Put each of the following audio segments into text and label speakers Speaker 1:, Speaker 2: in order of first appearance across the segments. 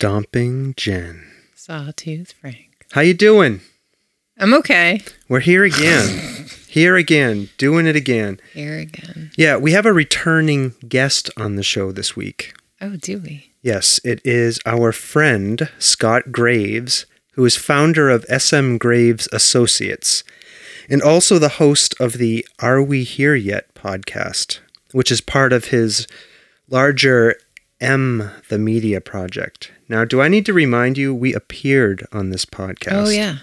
Speaker 1: Stomping Jen.
Speaker 2: Sawtooth Frank.
Speaker 1: How you doing?
Speaker 2: I'm okay.
Speaker 1: We're here again. here again, doing it again.
Speaker 2: Here again.
Speaker 1: Yeah, we have a returning guest on the show this week.
Speaker 2: Oh, do we?
Speaker 1: Yes, it is our friend Scott Graves, who is founder of SM Graves Associates and also the host of the Are We Here Yet podcast, which is part of his larger M the Media project. Now, do I need to remind you we appeared on this podcast?
Speaker 2: Oh, yeah.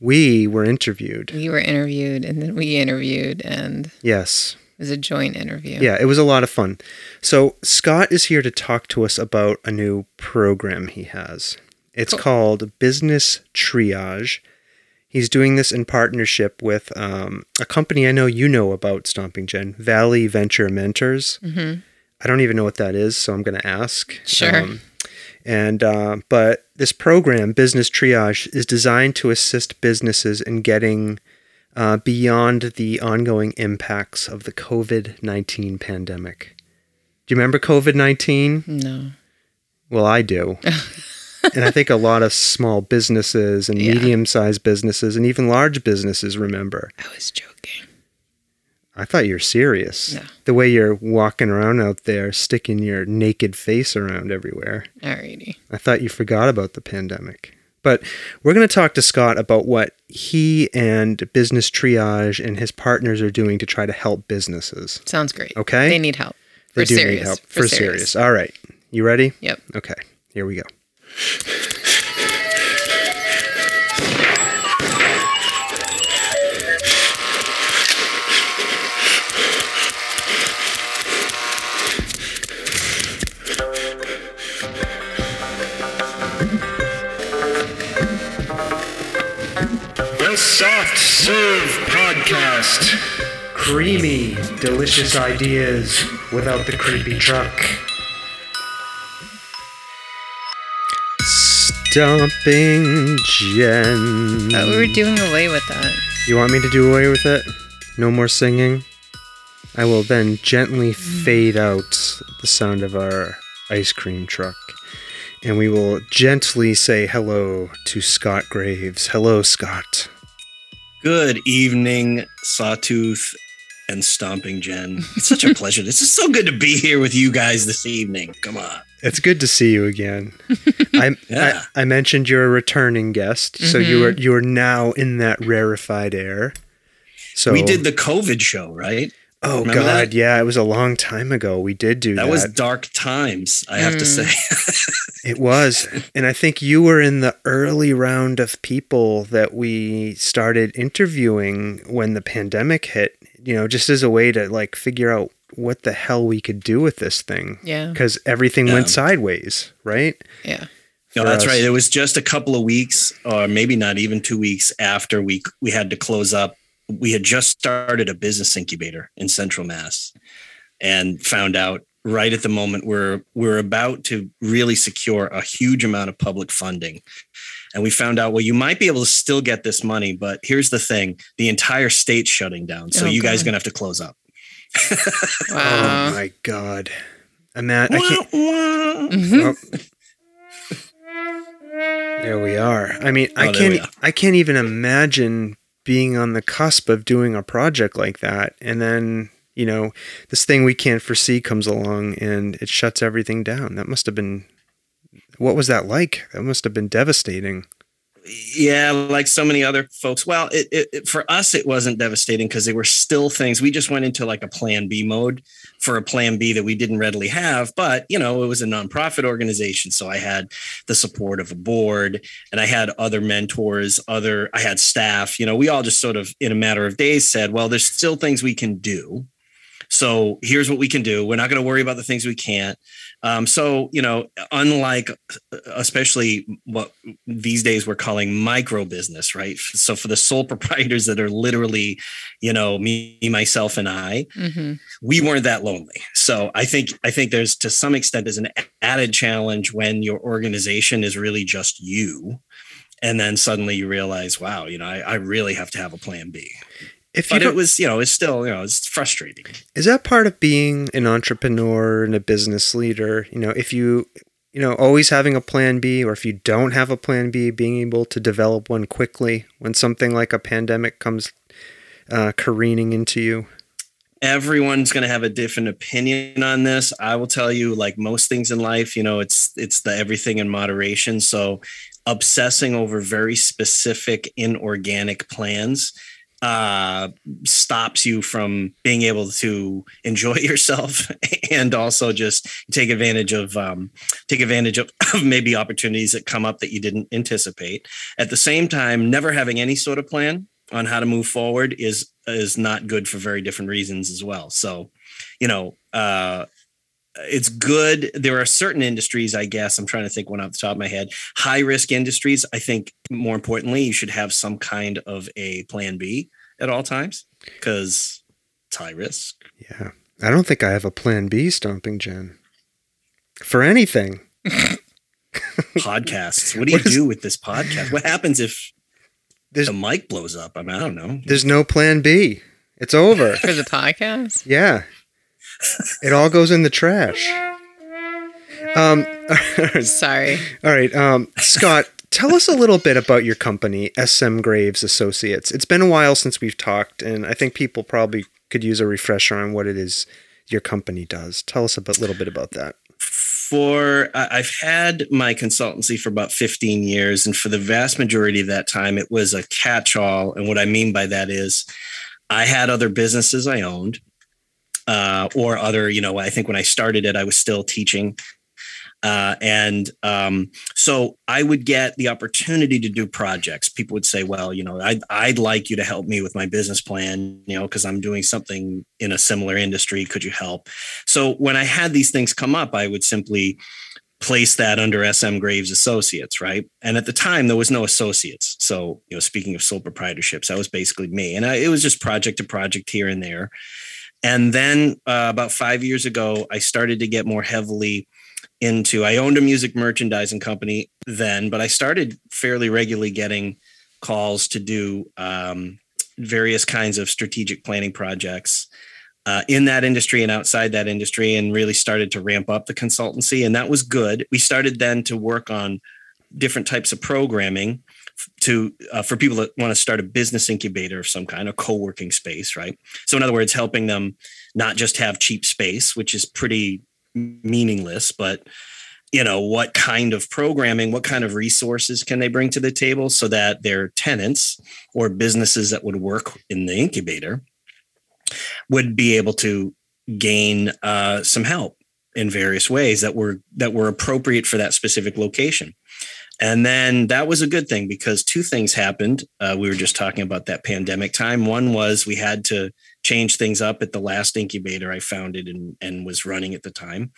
Speaker 1: We were interviewed.
Speaker 2: We were interviewed and then we interviewed, and
Speaker 1: Yes.
Speaker 2: it was a joint interview.
Speaker 1: Yeah, it was a lot of fun. So, Scott is here to talk to us about a new program he has. It's
Speaker 2: Cool.
Speaker 1: called Business Triage. He's doing this in partnership with um, a company I know you know about, Stomping Jen, Valley Venture Mentors.
Speaker 2: hmm
Speaker 1: I don't even know what that is, so I'm going to ask.
Speaker 2: Sure.
Speaker 1: And uh, but this program, Business Triage, is designed to assist businesses in getting uh, beyond the ongoing impacts of the COVID nineteen pandemic. Do you remember COVID nineteen?
Speaker 2: No.
Speaker 1: Well, I do. and I think a lot of small businesses and
Speaker 2: Yeah.
Speaker 1: medium sized businesses and even large businesses remember.
Speaker 2: I was joking.
Speaker 1: I thought you were serious.
Speaker 2: No.
Speaker 1: The way you're walking around out there, sticking your naked face around everywhere.
Speaker 2: Alrighty.
Speaker 1: I thought you forgot about the pandemic. But we're going to talk to Scott about what he and Business Triage and his partners are doing to try to help businesses.
Speaker 2: Sounds great.
Speaker 1: Okay.
Speaker 2: They need help.
Speaker 1: They
Speaker 2: For
Speaker 1: do
Speaker 2: serious.
Speaker 1: need help. For, serious. All right. You ready?
Speaker 2: Yep.
Speaker 1: Okay. Here we go. Soft Serve Podcast. Creamy, delicious ideas without the creepy truck. Stomping Jen.
Speaker 2: Thought we were doing away with that.
Speaker 1: You want me to do away with it? No more singing? I will then gently mm. fade out the sound of our ice cream truck. And we will gently say hello to Scott Graves. Hello, Scott.
Speaker 3: Good evening, Sawtooth and Stomping Jen. It's such a pleasure. This is so good to be here with you guys this evening. Come on.
Speaker 1: It's good to see you again. I,
Speaker 3: Yeah.
Speaker 1: I I mentioned you're a returning guest, so you mm-hmm. are you are now in that rarefied air. So
Speaker 3: We did the COVID show, right?
Speaker 1: Oh
Speaker 3: remember
Speaker 1: God,
Speaker 3: that?
Speaker 1: yeah, it was a long time ago. We did do that.
Speaker 3: That was dark times, I have to
Speaker 2: Mm.
Speaker 3: say.
Speaker 1: It was. And I think you were in the early round of people that we started interviewing when the pandemic hit, you know, just as a way to like figure out what the hell we could do with this thing.
Speaker 2: Yeah.
Speaker 1: Because everything went sideways, right?
Speaker 2: Yeah.
Speaker 3: no, that's
Speaker 1: us.
Speaker 3: right. It was just a couple of weeks, or maybe not even two weeks after we we had to close up. We had just started a business incubator in Central Mass, and found out right at the moment we're we're about to really secure a huge amount of public funding. And we found out, well, you might be able to still get this money, but here's the thing: the entire state's shutting down, so
Speaker 2: Oh,
Speaker 3: you guys
Speaker 2: God.
Speaker 3: gonna have to close up.
Speaker 2: Wow.
Speaker 1: Oh my God. And that I can't oh. There we are. I mean, I
Speaker 3: Oh, there we
Speaker 1: can't. I can't even imagine being on the cusp of doing a project like that and then, you know, this thing we can't foresee comes along and it shuts everything down. That must have been what was that like? That must have been devastating.
Speaker 3: Yeah like so many other folks. Well it, it, it- for us it wasn't devastating because there were still things. We just went into like a plan b mode for a plan b that we didn't readily have but you know it was a nonprofit organization so i had the support of a board and i had other mentors other i had staff you know we all just sort of in a matter of days said well there's still things we can do so here's what we can do. We're not going to worry about the things we can't. Um, so you know, unlike especially what these days we're calling micro business, right? So for the sole proprietors that are literally, you know, me, myself, and I,
Speaker 2: Mm-hmm.
Speaker 3: we weren't that lonely. So I think I think there's to some extent there's an added challenge when your organization is really just you. And then suddenly you realize, wow, you know, I, I really have to have a plan B.
Speaker 1: If you
Speaker 3: But it was, you know, it's still, you know, it's frustrating.
Speaker 1: is that part of being an entrepreneur and a business leader? You know, if you you know always having a plan B, or if you don't have a plan B, being able to develop one quickly when something like a pandemic comes uh, careening into you.
Speaker 3: everyone's going to have a different opinion on this i will tell you like most things in life you know it's it's the everything in moderation so obsessing over very specific inorganic plans uh stops you from being able to enjoy yourself and also just take advantage of um take advantage of, maybe opportunities that come up that you didn't anticipate at the same time never having any sort of plan on how to move forward is is not good for very different reasons as well. So, you know, uh, it's good. There are certain industries, I guess. I'm trying to think one off the top of my head. High risk industries. I think more importantly, you should have some kind of a plan B at all times because it's high risk.
Speaker 1: Yeah, I don't think I have a plan B, Stomping Jen, for anything.
Speaker 3: Podcasts. What do you
Speaker 1: What is-
Speaker 3: do with this podcast? What happens if
Speaker 1: There's
Speaker 3: the mic blows up? I mean, I don't know.
Speaker 1: there's no plan B. It's over.
Speaker 2: For the podcast?
Speaker 1: Yeah. It all goes in the trash. Um,
Speaker 2: Sorry.
Speaker 1: all right. Um, Scott, tell us a little bit about your company, SM Graves Associates. It's been a while since we've talked, and I think people probably could use a refresher on what it is your company does. Tell us a bit, little bit about that.
Speaker 3: for I- I've had my consultancy for about 15 years and for the vast majority of that time it was a catch-all and what I mean by that is I had other businesses I owned uh, or other you know I think when I started it I was still teaching uh, and um, so I would get the opportunity to do projects. People would say, "Well, you know, I'd, I'd like you to help me with my business plan, you know, because I'm doing something in a similar industry. Could you help?" So when I had these things come up, I would simply place that under SM Graves Associates, right? And at the time, there was no associates. So, you know, speaking of sole proprietorships, that was basically me. And I, it was just project to project here and there. And then uh, about five years ago, I started to get more heavily into, I owned a music merchandising company then, but I started fairly regularly getting calls to do um, various kinds of strategic planning projects uh, in that industry and outside that industry and really started to ramp up the consultancy. And that was good. We started then to work on different types of programming to uh, for people that want to start a business incubator of some kind a co-working space right so in other words helping them not just have cheap space which is pretty meaningless but you know what kind of programming what kind of resources can they bring to the table so that their tenants or businesses that would work in the incubator would be able to gain uh, some help in various ways that were that were appropriate for that specific location. And then that was a good thing because two things happened. Uh, we were just talking about that pandemic time. One was we had to change things up at the last incubator I founded and, and was running at the time.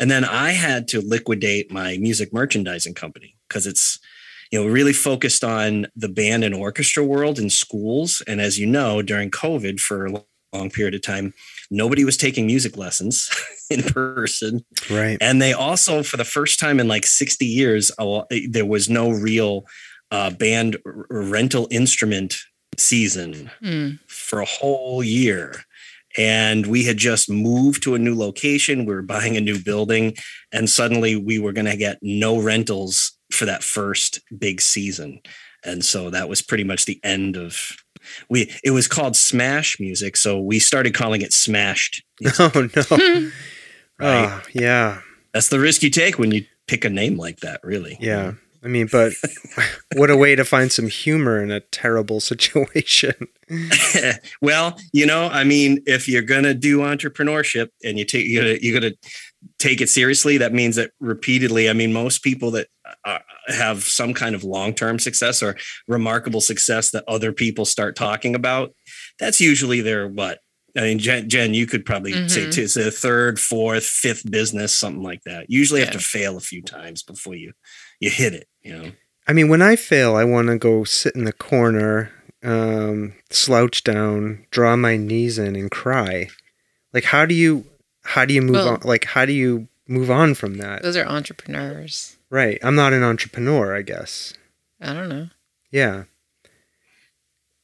Speaker 3: And then I had to liquidate my music merchandising company because it's you know really focused on the band and orchestra world in schools. And as you know, during COVID for a long period of time, nobody was taking music lessons in person.
Speaker 1: Right.
Speaker 3: And they also, for the first time in like 60 years, there was no real uh, band r- rental instrument season
Speaker 2: Mm.
Speaker 3: for a whole year. And we had just moved to a new location. We were buying a new building. And suddenly we were going to get no rentals for that first big season. And so that was pretty much the end of we it was called smash music so we started calling it smashed music.
Speaker 1: Oh no.
Speaker 3: Right.
Speaker 1: Oh yeah.
Speaker 3: that's the risk you take when you pick a name like that really
Speaker 1: Yeah. I mean, but what a way to find some humor in a terrible situation.
Speaker 3: well, you know, I mean, if you're gonna do entrepreneurship and you take you're gonna you're gonna take it seriously, that means that repeatedly. I mean, most people that uh, have some kind of long term success or remarkable success that other people start talking about, that's usually their what I mean, Jen, Jen you could probably mm-hmm. say it's a third, fourth, fifth business, something like that. you Usually yeah. have to fail a few times before you you hit it. You know.
Speaker 1: I mean, when I fail, I want to go sit in the corner, um, slouch down, draw my knees in, and cry. Like, how do you how do you move well, on? Like, how do you move on from that?
Speaker 2: Those are entrepreneurs.
Speaker 1: Right. I'm not an entrepreneur, I guess.
Speaker 2: I don't know.
Speaker 1: Yeah.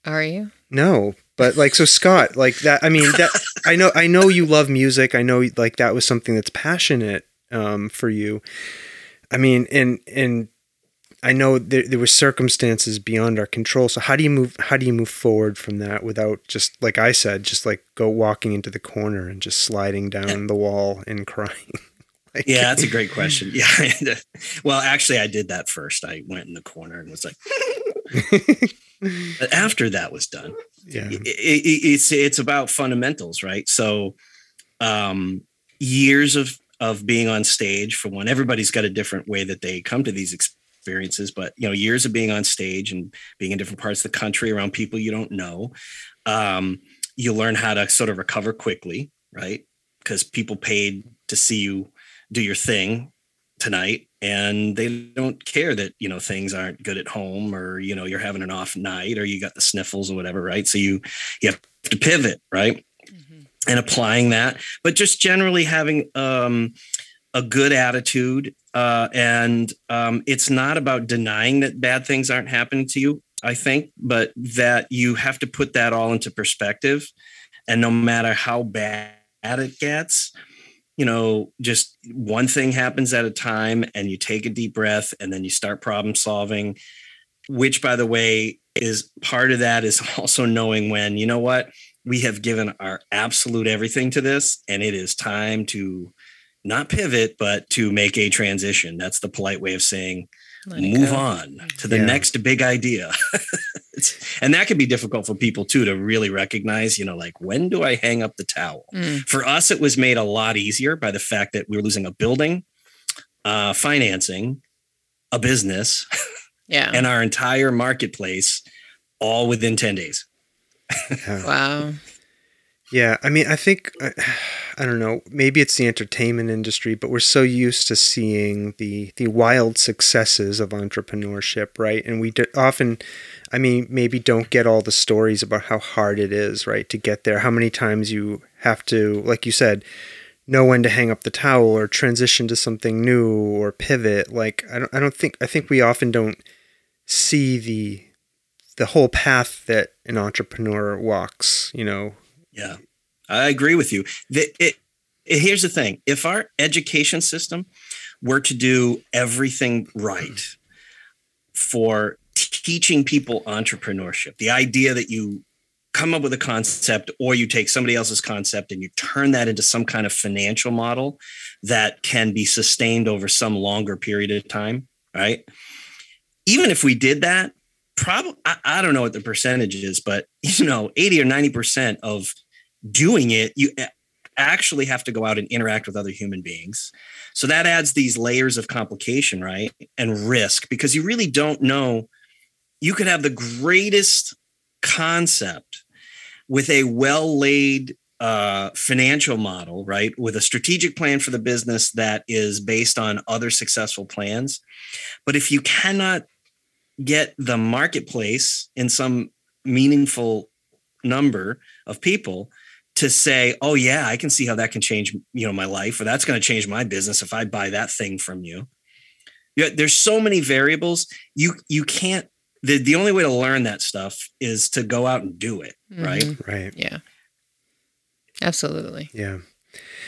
Speaker 2: Are you?
Speaker 1: No, but like so Scott, like that I mean that I know I know you love music. I know like that was something that's passionate um, for you. I mean, and and I know there, there were circumstances beyond our control. So how do you move? How do you move forward from that without just like I said, just like go walking into the corner and just sliding down the wall and crying?
Speaker 3: Like, yeah, that's a great question. Yeah, well, actually, I did that first. I went in the corner and was like. but after that was done,
Speaker 1: yeah, it,
Speaker 3: it, it's it's about fundamentals, right? So, um, years of of being on stage for one everybody's got a different way that they come to these experiences but you know years of being on stage and being in different parts of the country around people you don't know um, you learn how to sort of recover quickly right because people paid to see you do your thing tonight and they don't care that you know things aren't good at home or you know you're having an off night or you got the sniffles or whatever right so you you have to pivot right and applying that, but just generally having um, a good attitude. Uh, and um, it's not about denying that bad things aren't happening to you, I think, but that you have to put that all into perspective. And no matter how bad it gets, you know, just one thing happens at a time and you take a deep breath and then you start problem solving, which, by the way, is part of that is also knowing when, you know what, we have given our absolute everything to this and it is time to not pivot but to make a transition that's the polite way of saying move go. on to the yeah. next big idea and that can be difficult for people too to really recognize you know like when do i hang up the towel mm. for us it was made a lot easier by the fact that we were losing a building uh, financing a business
Speaker 2: yeah
Speaker 3: and our entire marketplace all within 10 days.
Speaker 2: Wow.
Speaker 1: Yeah, I mean, I think uh, I, I don't know. Maybe it's the entertainment industry, but we're so used to seeing the the wild successes of entrepreneurship, right? And we often, I mean, maybe don't get all the stories about how hard it is, right, to get there. How many times you have to, like you said, know when to hang up the towel or transition to something new or pivot. Like I don't, I don't think I think we often don't see the the whole path that an entrepreneur walks, you know.
Speaker 3: Yeah. I agree with you. The, it, it, here's the thing. If our education system were to do everything right for teaching people entrepreneurship, the idea that you come up with a concept or you take somebody else's concept and you turn that into some kind of financial model that can be sustained over some longer period of time, right? Even if we did that, probably I, I, don't know what the percentage is, but you know, 80 or 90% of doing it, you actually have to go out and interact with other human beings. So that adds these layers of complication, right? And risk because you really don't know. You could have the greatest concept with a well laid uh, financial model, right? With a strategic plan for the business that is based on other successful plans. But if you cannot get the marketplace in some meaningful number of people to say, "Oh yeah, I can see how that can change, you know, my life, or that's going to change my business if I buy that thing from you." Yeah, there's so many variables. You you can't. The the only way to learn that stuff is to go out and do it, mm-hmm. right?
Speaker 1: Right.
Speaker 2: Yeah. Absolutely.
Speaker 1: Yeah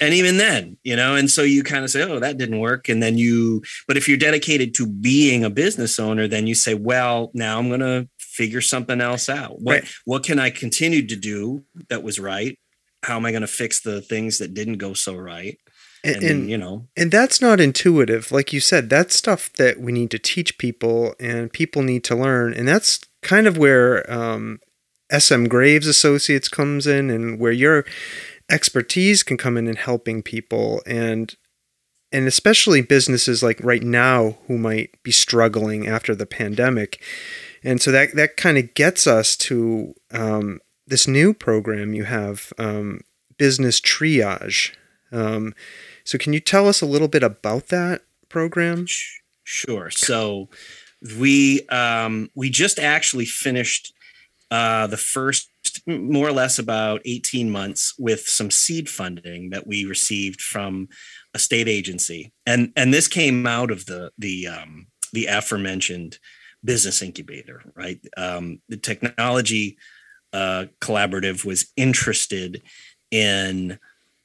Speaker 3: and even then you know and so you kind of say oh that didn't work and then you but if you're dedicated to being a business owner then you say well now i'm going to figure something else out what right. what can i continue to do that was right how am i going to fix the things that didn't go so right?
Speaker 1: And, and, and, you know. and that's not intuitive. Like you said that's stuff that we need to teach people and people need to learn. And that's kind of where um, sm graves associates comes in and where you're expertise can come in in helping people. And and especially businesses like right now who might be struggling after the pandemic. And so that that kind of gets us to um, this new program you have, um, business triage. Um, so can you tell us a little bit about that program?
Speaker 3: Sure. So we um, we just actually finished uh, the first more or less about 18 months with some seed funding that we received from a state agency and and this came out of the the um, the aforementioned business incubator right um, the technology uh, collaborative was interested in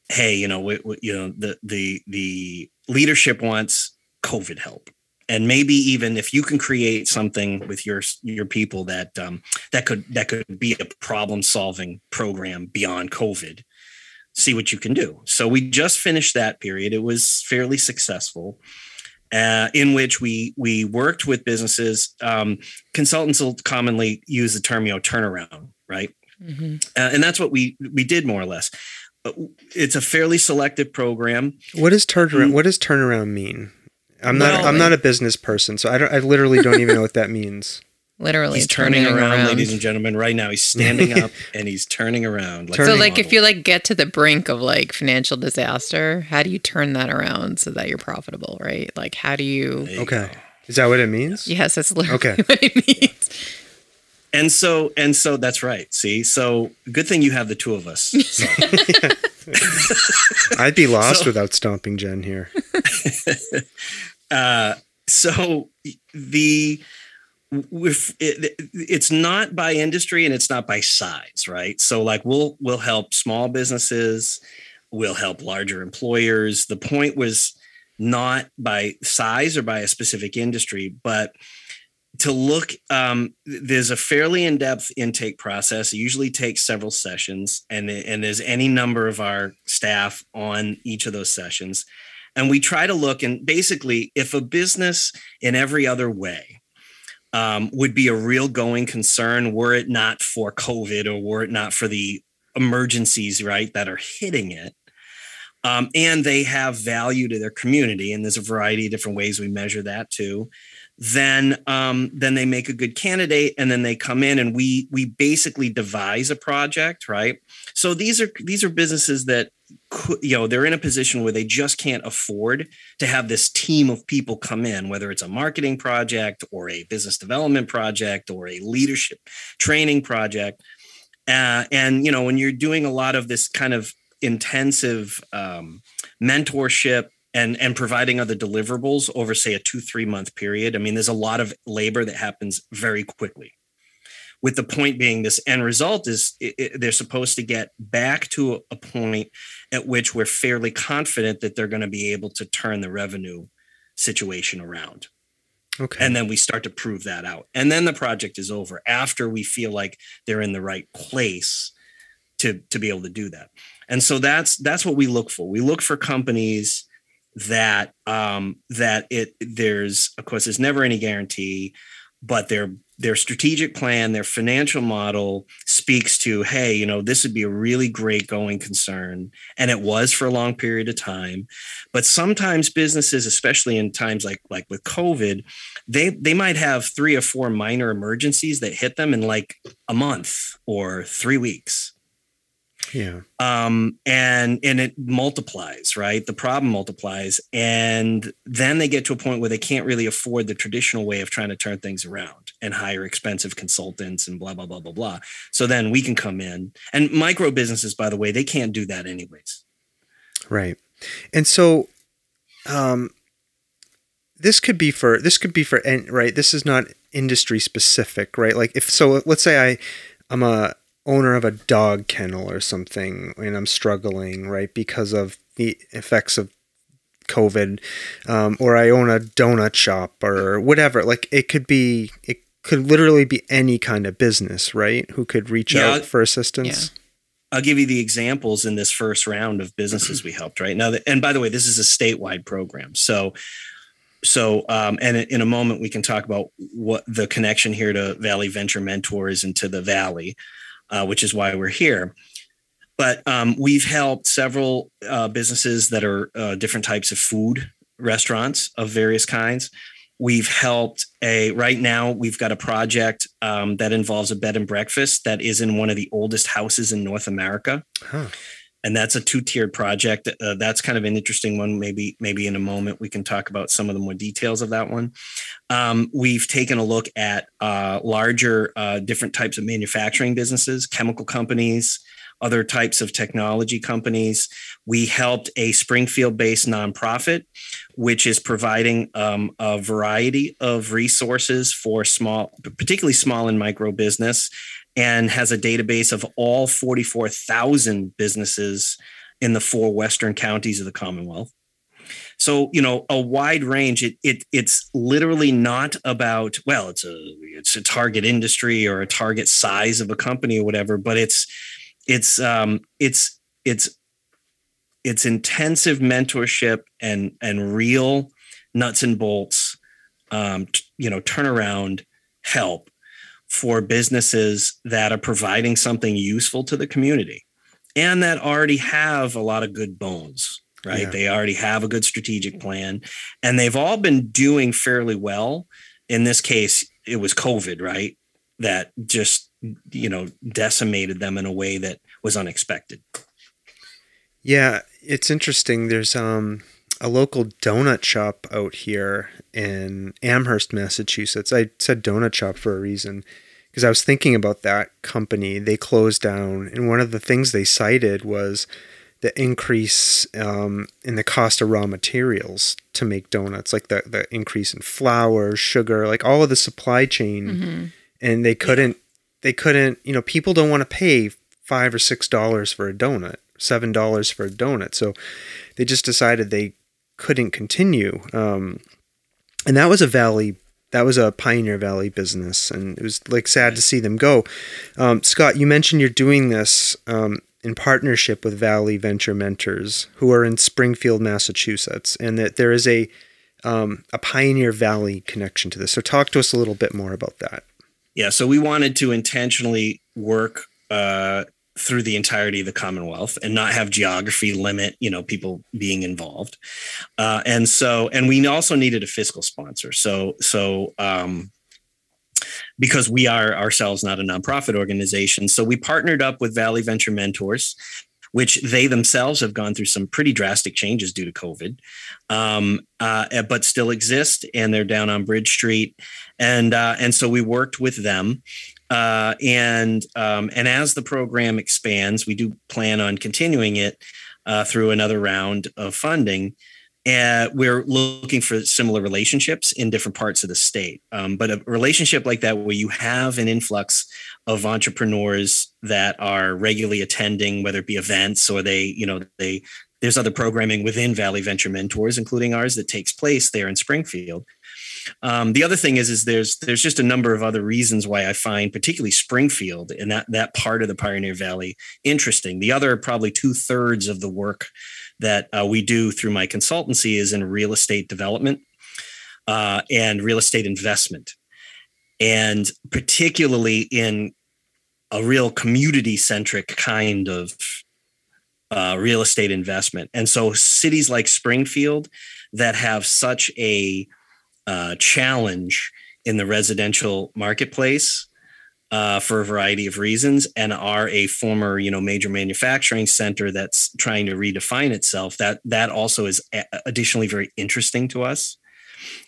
Speaker 3: hey you know we, we, you know the the the leadership wants covid help. And maybe even if you can create something with your your people that um, that could that could be a problem solving program beyond covid see what you can do. So we just finished that period. It was fairly successful uh, in which we we worked with businesses. Um, consultants will commonly use the term you know turnaround right mm-hmm. uh, and that's what we we did more or less uh, it's a fairly selective program
Speaker 1: what does turnaround mm. what does turnaround mean I'm not. I'm not a business person, so I don't. I literally don't even know what that means.
Speaker 2: Literally,
Speaker 3: he's turning, turning around, around, ladies and gentlemen. Right now, he's standing up and he's turning around.
Speaker 2: Like so, like if you like get to the brink of like financial disaster, how do you turn that around so that you're profitable? Right? Like, how do you?
Speaker 1: you okay, go. is that what it means?
Speaker 2: Yes, that's literally okay. what it means.
Speaker 3: And so, and so, that's right. See, so good thing you have the two of us. So.
Speaker 1: I'd be lost so, without stomping Jen here.
Speaker 3: uh, so the with it, it's not by industry and it's not by size, right? So like we'll we'll help small businesses, we'll help larger employers. The point was not by size or by a specific industry, but to look um, there's a fairly in-depth intake process. It usually takes several sessions and, and there's any number of our staff on each of those sessions. And we try to look and basically if a business in every other way um, would be a real going concern were it not for covid or were it not for the emergencies right that are hitting it um, and they have value to their community and there's a variety of different ways we measure that too then um, then they make a good candidate and then they come in and we we basically devise a project right? So these are these are businesses that could, you know they're in a position where they just can't afford to have this team of people come in whether it's a marketing project or a business development project or a leadership training project. Uh, and you know when you're doing a lot of this kind of intensive um, mentorship and and providing other deliverables over say a two three month period. I mean there's a lot of labor that happens very quickly. With the point being this end result is it, it, they're supposed to get back to a point at which we're fairly confident that they're going to be able to turn the revenue situation around. Okay. And then we start to prove that out. And then the project is over after we feel like they're in the right place to to be able to do that. And so that's that's what we look for. We look for companies that um, that it there's of course there's never any guarantee, but their their strategic plan, their financial model speaks to, hey, you know, this would be a really great going concern. And it was for a long period of time. But sometimes businesses, especially in times like like with COVID, they they might have three or four minor emergencies that hit them in like a month or three weeks.
Speaker 1: Yeah.
Speaker 3: Um, and and it multiplies, right? The problem multiplies, and then they get to a point where they can't really afford the traditional way of trying to turn things around and hire expensive consultants and blah blah blah blah blah. So then we can come in, and micro businesses, by the way, they can't do that anyways.
Speaker 1: Right, and so, um, this could be for this could be for right. This is not industry specific, right? Like if so, let's say I I'm a owner of a dog kennel or something and I'm struggling, right, because of the effects of COVID, um, or I own a donut shop or whatever. Like it could be, it could literally be any kind of business, right? Who could reach yeah, out for assistance. Yeah.
Speaker 3: I'll give you the examples in this first round of businesses we helped right now. And by the way, this is a statewide program. So, so um, and in a moment we can talk about what the connection here to Valley Venture Mentors and to the Valley uh, which is why we're here. But um, we've helped several uh, businesses that are uh, different types of food restaurants of various kinds. We've helped a right now. We've got a project um, that involves a bed and breakfast that is in one of the oldest houses in North America.
Speaker 1: Huh.
Speaker 3: And that's a two-tiered project. Uh, that's kind of an interesting one. Maybe maybe in a moment we can talk about some of the more details of that one. Um, we've taken a look at uh, larger, uh, different types of manufacturing businesses, chemical companies, other types of technology companies. We helped a Springfield-based nonprofit, which is providing um, a variety of resources for small, particularly small and micro business and has a database of all 44,000 businesses in the four western counties of the Commonwealth. So, you know, a wide range. It, it it's literally not about, well, it's a it's a target industry or a target size of a company or whatever, but it's it's um it's it's it's intensive mentorship and and real nuts and bolts um t- you know turnaround help for businesses that are providing something useful to the community and that already have a lot of good bones, right?
Speaker 1: Yeah.
Speaker 3: They already have a good strategic plan and they've all been doing fairly well. In this case, it was COVID, right? That just, you know, decimated them in a way that was unexpected.
Speaker 1: Yeah, it's interesting. There's um a local donut shop out here in Amherst, Massachusetts. I said donut shop for a reason because I was thinking about that company. They closed down, and one of the things they cited was the increase um, in the cost of raw materials to make donuts, like the the increase in flour, sugar, like all of the supply chain,
Speaker 2: Mm-hmm.
Speaker 1: and they couldn't they couldn't you know people don't want to pay five or six dollars for a donut, seven dollars for a donut, so they just decided they couldn't continue. Um, and that was a valley, that was a Pioneer Valley business, and it was like sad to see them go. Um, Scott, you mentioned you're doing this um, in partnership with Valley Venture Mentors, who are in Springfield, Massachusetts, and that there is a um, a Pioneer Valley connection to this. So, talk to us a little bit more about that.
Speaker 3: Yeah, so we wanted to intentionally work uh, through the entirety of the Commonwealth and not have geography limit, you know, people being involved. Uh, and so, and we also needed a fiscal sponsor. So, so um, because we are ourselves not a nonprofit organization, so we partnered up with Valley Venture Mentors. Which they themselves have gone through some pretty drastic changes due to COVID, um, uh, but still exist, and they're down on Bridge Street, and uh, and so we worked with them uh, and um, and as the program expands, we do plan on continuing it uh, through another round of funding. And we're looking for similar relationships in different parts of the state. Um, but a relationship like that, where you have an influx of entrepreneurs that are regularly attending, whether it be events or they, you know, they there's other programming within Valley Venture Mentors, including ours, that takes place there in Springfield. Um, the other thing is, is there's there's just a number of other reasons why I find particularly Springfield and that that part of the Pioneer Valley interesting. The other probably two thirds of the work that uh, we do through my consultancy is in real estate development uh, and real estate investment, and particularly in a real community centric kind of uh, real estate investment. And so cities like Springfield that have such a uh, challenge in the residential marketplace uh, for a variety of reasons and are a former you know major manufacturing center that's trying to redefine itself that that also is additionally very interesting to us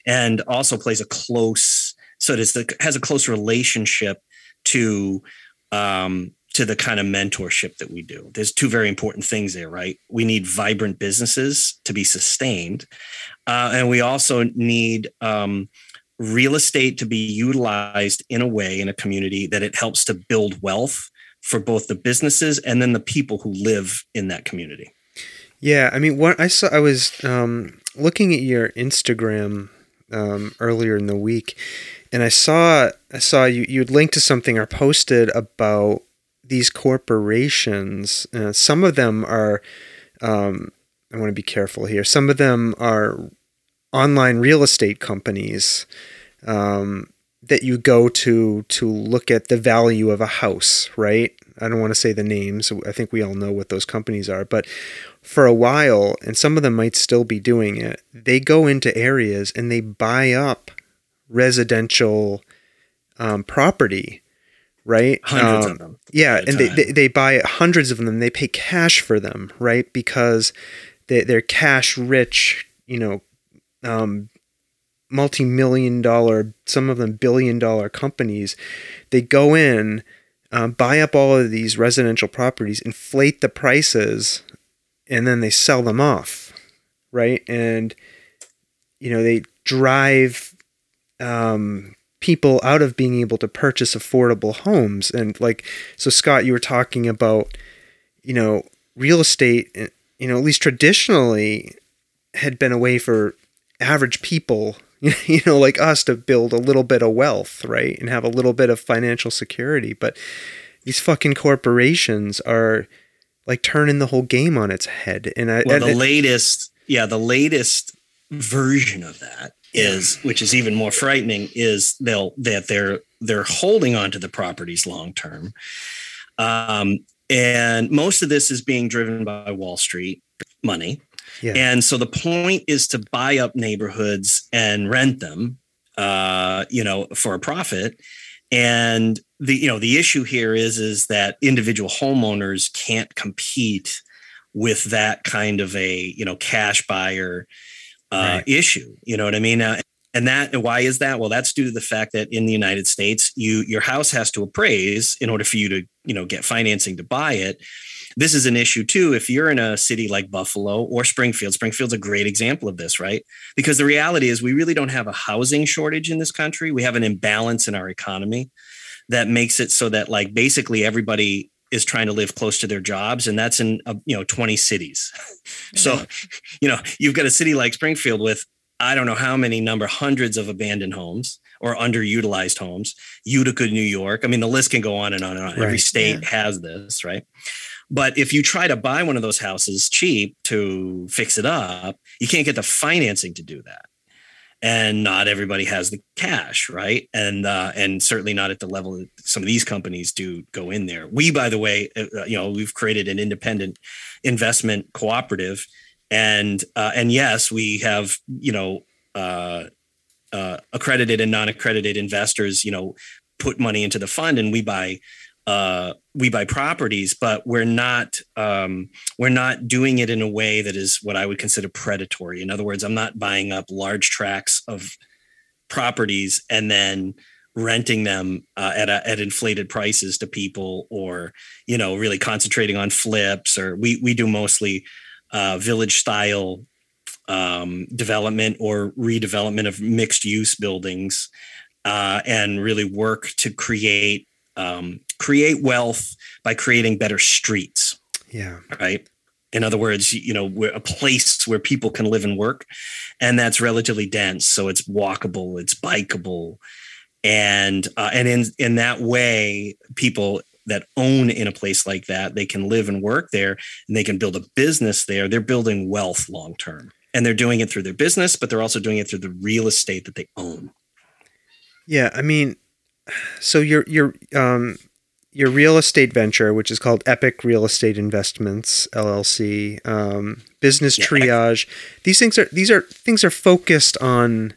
Speaker 3: and also plays a close so it is the, has a close relationship to um, to the kind of mentorship that we do. There's two very important things there right? We need vibrant businesses to be sustained uh, and we also need um, real estate to be utilized in a way in a community that it helps to build wealth for both the businesses and then the people who live in that community.
Speaker 1: Yeah, I mean, what I saw, I was um, looking at your Instagram um, earlier in the week, and I saw I saw you you had linked to something or posted about these corporations. Uh, some of them are, um, I want to be careful here. Some of them are online real estate companies um, that you go to to look at the value of a house, right? I don't want to say the names. I think we all know what those companies are, but for a while, and some of them might still be doing it, they go into areas and they buy up residential um, property, right?
Speaker 3: Hundreds
Speaker 1: Um,
Speaker 3: of them.
Speaker 1: Yeah, and they, they they buy hundreds of them. They pay cash for them, right? Because they they're cash rich, you know, um, multi-million dollar, some of them billion dollar companies. They go in, um, buy up all of these residential properties, inflate the prices, and then they sell them off, right? And you know they drive um, people out of being able to purchase affordable homes. And like, so Scott, you were talking about, you know, real estate. eh, You know, at least traditionally, had been a way for average people, you know, like us to build a little bit of wealth, right, and have a little bit of financial security. But these fucking corporations are like turning the whole game on its head. And I,
Speaker 3: Well, the
Speaker 1: it-
Speaker 3: latest, yeah, the latest version of that is, which is even more frightening, is they'll that they're they're holding onto the properties long term, um, and most of this is being driven by Wall Street money.
Speaker 1: Yeah.
Speaker 3: And so the point is to buy up neighborhoods and rent them, uh, you know, for a profit. And the you know the issue here is is that individual homeowners can't compete with that kind of a you know cash buyer uh,
Speaker 1: Right.
Speaker 3: issue. You know what I mean? Uh, and that why is that? Well, that's due to the fact that in the United States, you your house has to appraise in order for you to you know get financing to buy it. This is an issue too. If you're in a city like Buffalo or Springfield, Springfield's a great example of this, right? Because the reality is we really don't have a housing shortage in this country. We have an imbalance in our economy that makes it so that like basically everybody is trying to live close to their jobs and that's in uh, you know 20 cities so you know you've got a city like springfield with i don't know how many number hundreds of abandoned homes or underutilized homes utica new york i mean the list can go on and on and on every
Speaker 1: Right.
Speaker 3: state has this right but if you try to buy one of those houses cheap to fix it up you can't get the financing to do that. And not everybody has the cash right? And uh, and certainly not at the level that some of these companies do go in there. We by the way uh, uh, you know we've created an independent investment cooperative. And uh, and yes we have you know uh, uh, accredited and non-accredited investors you know put money into the fund and we buy uh, we buy properties but we're not um, we're not doing it in a way that is what I would consider predatory. In other words, I'm not buying up large tracts of properties and then renting them uh, at a, at inflated prices to people, or you know, really concentrating on flips. Or we we do mostly uh, village style um, development or redevelopment of mixed use buildings, uh, and really work to create um, create wealth by creating better streets
Speaker 1: yeah.
Speaker 3: right? In other words, you know, we're a place where people can live and work, and that's relatively dense, so it's walkable, it's bikeable, and uh, and in in that way, people that own in a place like that, they can live and work there, and they can build a business there. They're building wealth long term, and they're doing it through their business, but they're also doing it through the real estate that they own.
Speaker 1: Yeah, I mean, so your your um your real estate venture, which is called Epic Real Estate Investments LLC, um, Business
Speaker 3: Yeah,
Speaker 1: Triage. These things are these are things are focused on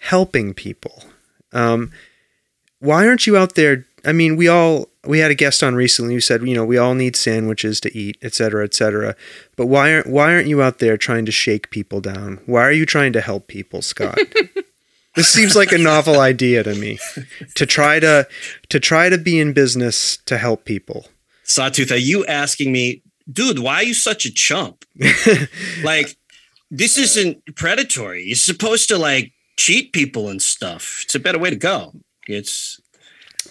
Speaker 1: helping people. Um, why aren't you out there? I mean, we all we had a guest on recently who said, you know, we all need sandwiches to eat, et cetera, et cetera. But why aren't why aren't you out there trying to shake people down? Why are you trying to help people, Scott? this seems like a novel idea to me. To try to to try to be in business to help people.
Speaker 3: Sawtooth, are you asking me, dude, why are you such a chump? like, this isn't predatory. You're supposed to like cheat people and stuff. It's a better way to go. It's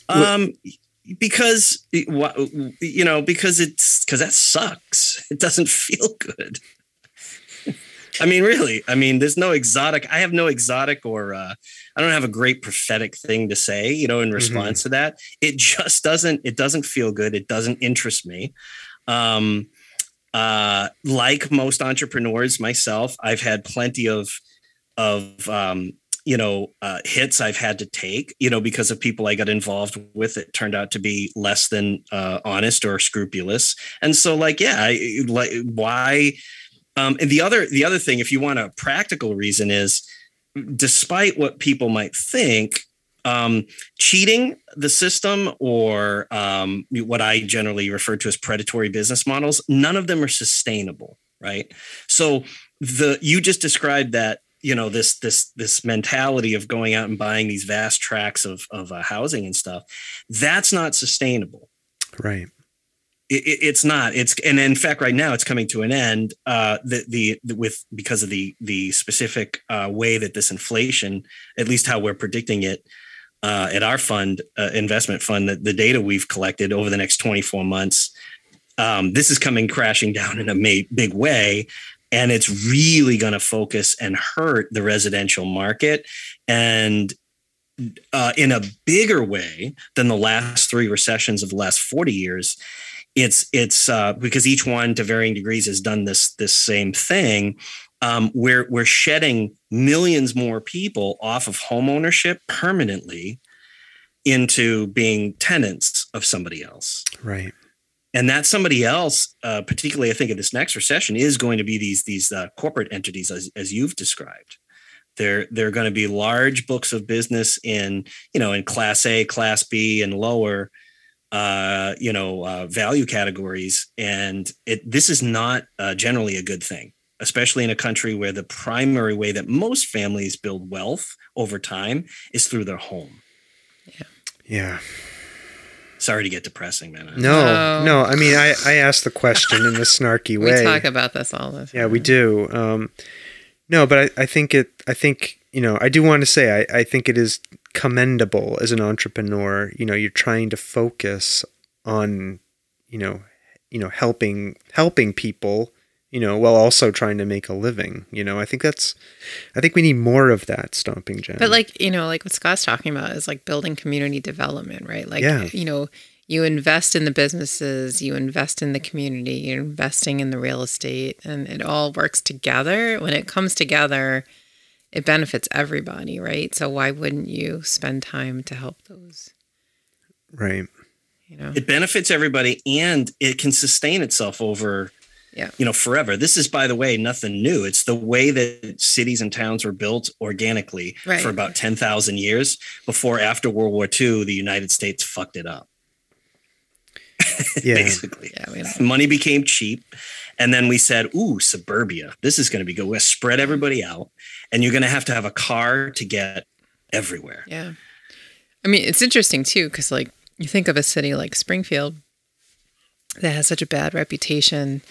Speaker 3: um because you know because it's because that sucks. It doesn't feel good. I mean, really. I mean, there's no exotic. I have no exotic or uh, I don't have a great prophetic thing to say. You know, in response to that, it just doesn't. It doesn't feel good. It doesn't interest me. Um, uh, like most entrepreneurs, myself, I've had plenty of of um, you know uh, hits I've had to take. You know, because of people I got involved with, it turned out to be less than uh, honest or scrupulous. And so, like, yeah, I, like why? Um, and the other the other thing, if you want a practical reason, is despite what people might think, um, cheating the system or um, what I generally refer to as predatory business models, none of them are sustainable, right? So the you just described that you know this this this mentality of going out and buying these vast tracts of of uh, housing and stuff. That's not sustainable.
Speaker 1: Right
Speaker 3: it, it, it's not. It's and in fact right now it's coming to an end uh the, the, the with because of the the specific uh way that this inflation at least how we're predicting it uh at our fund uh, investment fund the, the data we've collected over the next 24 months um, this is coming crashing down in a ma- big way and it's really going to focus and hurt the residential market and uh, in a bigger way than the last three recessions of the last 40 years it's it's uh, because each one to varying degrees has done this this same thing um, we're we're shedding millions more people off of home ownership permanently into being tenants of somebody else
Speaker 1: right
Speaker 3: and that somebody else, uh, particularly I think in this next recession, is going to be these these uh, corporate entities as, as you've described. They're they're going to be large books of business in you know in Class A, Class B, and lower, uh, you know uh, value categories, and it this is not uh, generally a good thing, especially in a country where the primary way that most families build wealth over time is through their home.
Speaker 2: Yeah.
Speaker 1: Yeah
Speaker 3: sorry to get depressing, man.
Speaker 1: No, no. no I mean, I, I asked the question in a snarky way.
Speaker 2: we talk about this all the time.
Speaker 1: Yeah, we do. Um, no, but I, I think it, I think, you know, I do want to say, I, I think it is commendable as an entrepreneur. You know, you're trying to focus on, you know, you know, helping, helping people you know, while also trying to make a living. You know, I think that's, I think we need more of that stomping Jen.
Speaker 2: But like, you know, like what Scott's talking about is like building community development, right? Like,
Speaker 1: yeah.
Speaker 2: you know, you invest in the businesses, you invest in the community, you're investing in the real estate, and it all works together. When it comes together, it benefits everybody, right? So why wouldn't you spend time to help those?
Speaker 1: Right.
Speaker 2: You know,
Speaker 3: it benefits everybody and it can sustain itself over
Speaker 2: yeah.
Speaker 3: you know, forever. This is, by the way, nothing new. It's the way that cities and towns were built organically
Speaker 2: right.
Speaker 3: for about 10,000 years before, after World War II, the United States fucked it up.
Speaker 1: Yeah.
Speaker 3: Basically.
Speaker 2: Yeah,
Speaker 3: Money became cheap. And then we said, ooh, suburbia. This is going to be good. We're spread everybody out. And you're going to have to have a car to get everywhere.
Speaker 2: Yeah. I mean, it's interesting too, because like you think of a city like Springfield that has such a bad reputation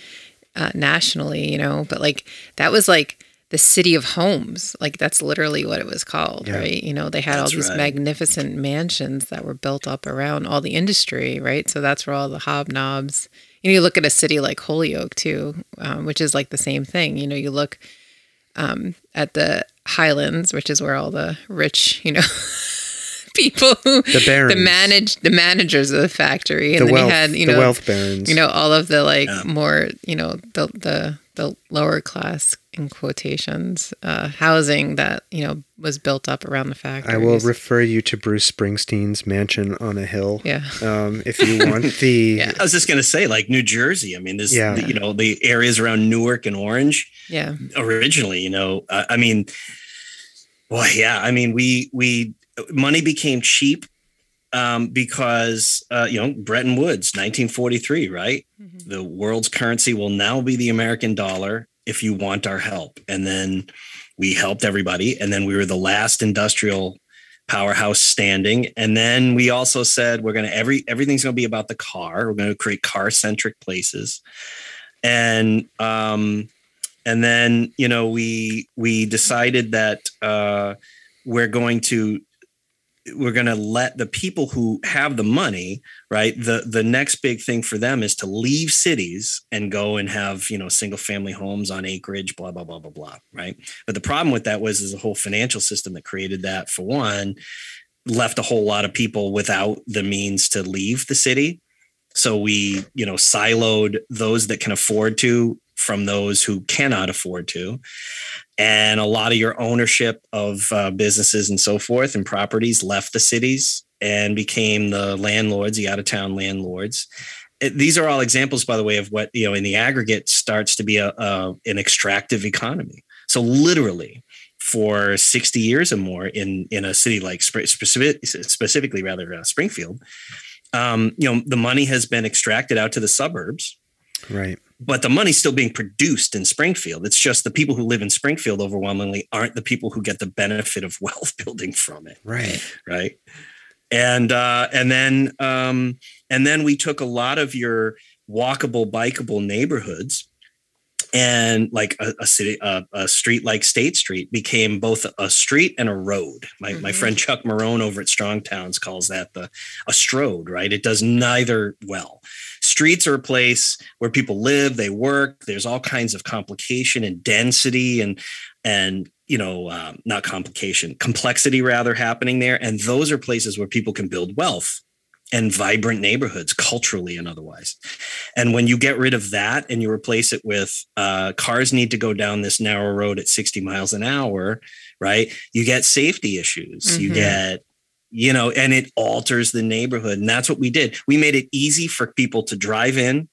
Speaker 2: uh, nationally, you know, but like that was like the city of homes. Like that's literally what it was called, yeah. right? You know, they had that's all these right. magnificent mansions that were built up around all the industry, right? So that's where all the hobnobs. You know, you look at a city like Holyoke too, um, which is like the same thing. You know, you look um, at the Highlands, which is where all the rich, you know. people who
Speaker 1: the barons.
Speaker 2: the manage the managers of the factory, and
Speaker 1: the
Speaker 2: then
Speaker 1: wealth,
Speaker 2: you had you know
Speaker 1: the wealth barons.
Speaker 2: You know all of the like
Speaker 3: yeah.
Speaker 2: more you know the the the lower class in quotations uh, housing that you know was built up around the factory.
Speaker 1: I will refer you to Bruce Springsteen's Mansion on a Hill.
Speaker 2: Yeah.
Speaker 1: Um, if you want the.
Speaker 2: yeah.
Speaker 3: I was just gonna say, like New Jersey. I mean, this.
Speaker 1: Yeah.
Speaker 3: The, you know the areas around Newark and Orange.
Speaker 2: Yeah.
Speaker 3: Originally, you know, uh, I mean, boy, yeah. I mean, we we money became cheap um, because uh, you know Bretton Woods, 1943, right? Mm-hmm. The world's currency will now be the American dollar if you want our help. And then we helped everybody, and then we were the last industrial powerhouse standing. And then we also said we're going to every everything's to be about the car. We're going to create car centric places, and um, and then you know we we decided that uh, we're going to we're going to let the people who have the money right? The the next big thing for them is to leave cities and go and have you know single family homes on acreage blah blah blah blah blah right? But the problem with that was is the whole financial system that created that for one left a whole lot of people without the means to leave the city. So we you know siloed those that can afford to from those who cannot afford to and a lot of your ownership of uh, businesses and so forth and properties left the cities and became the landlords, the out of town landlords. It, these are all examples, by the way, of what you know in the aggregate starts to be a, a an extractive economy. So literally, for 60 years or more in in a city like specific, specifically rather uh, Springfield, um, you know, the money has been extracted out to the suburbs.
Speaker 1: Right.
Speaker 3: But the money's still being produced in Springfield. It's just the people who live in Springfield overwhelmingly aren't the people who get the benefit of wealth building from it.
Speaker 1: Right.
Speaker 3: Right. And uh, and then um, and then we took a lot of your walkable, bikeable neighborhoods and like a, a city a, a, street like state street became both a street and a road my, mm-hmm. my friend chuck Marohn over at strong towns calls that the a stroad right it does neither well streets are a place where people live they work there's all kinds of complication and density and and you know um, not complication complexity rather happening there and those are places where people can build wealth and vibrant neighborhoods culturally and otherwise. And when you get rid of that and you replace it with uh, cars need to go down this narrow road at 60 miles an hour, right? You get safety issues. Mm-hmm. You get, you know, and it alters the neighborhood. And that's what we did. We made it easy for people to drive in,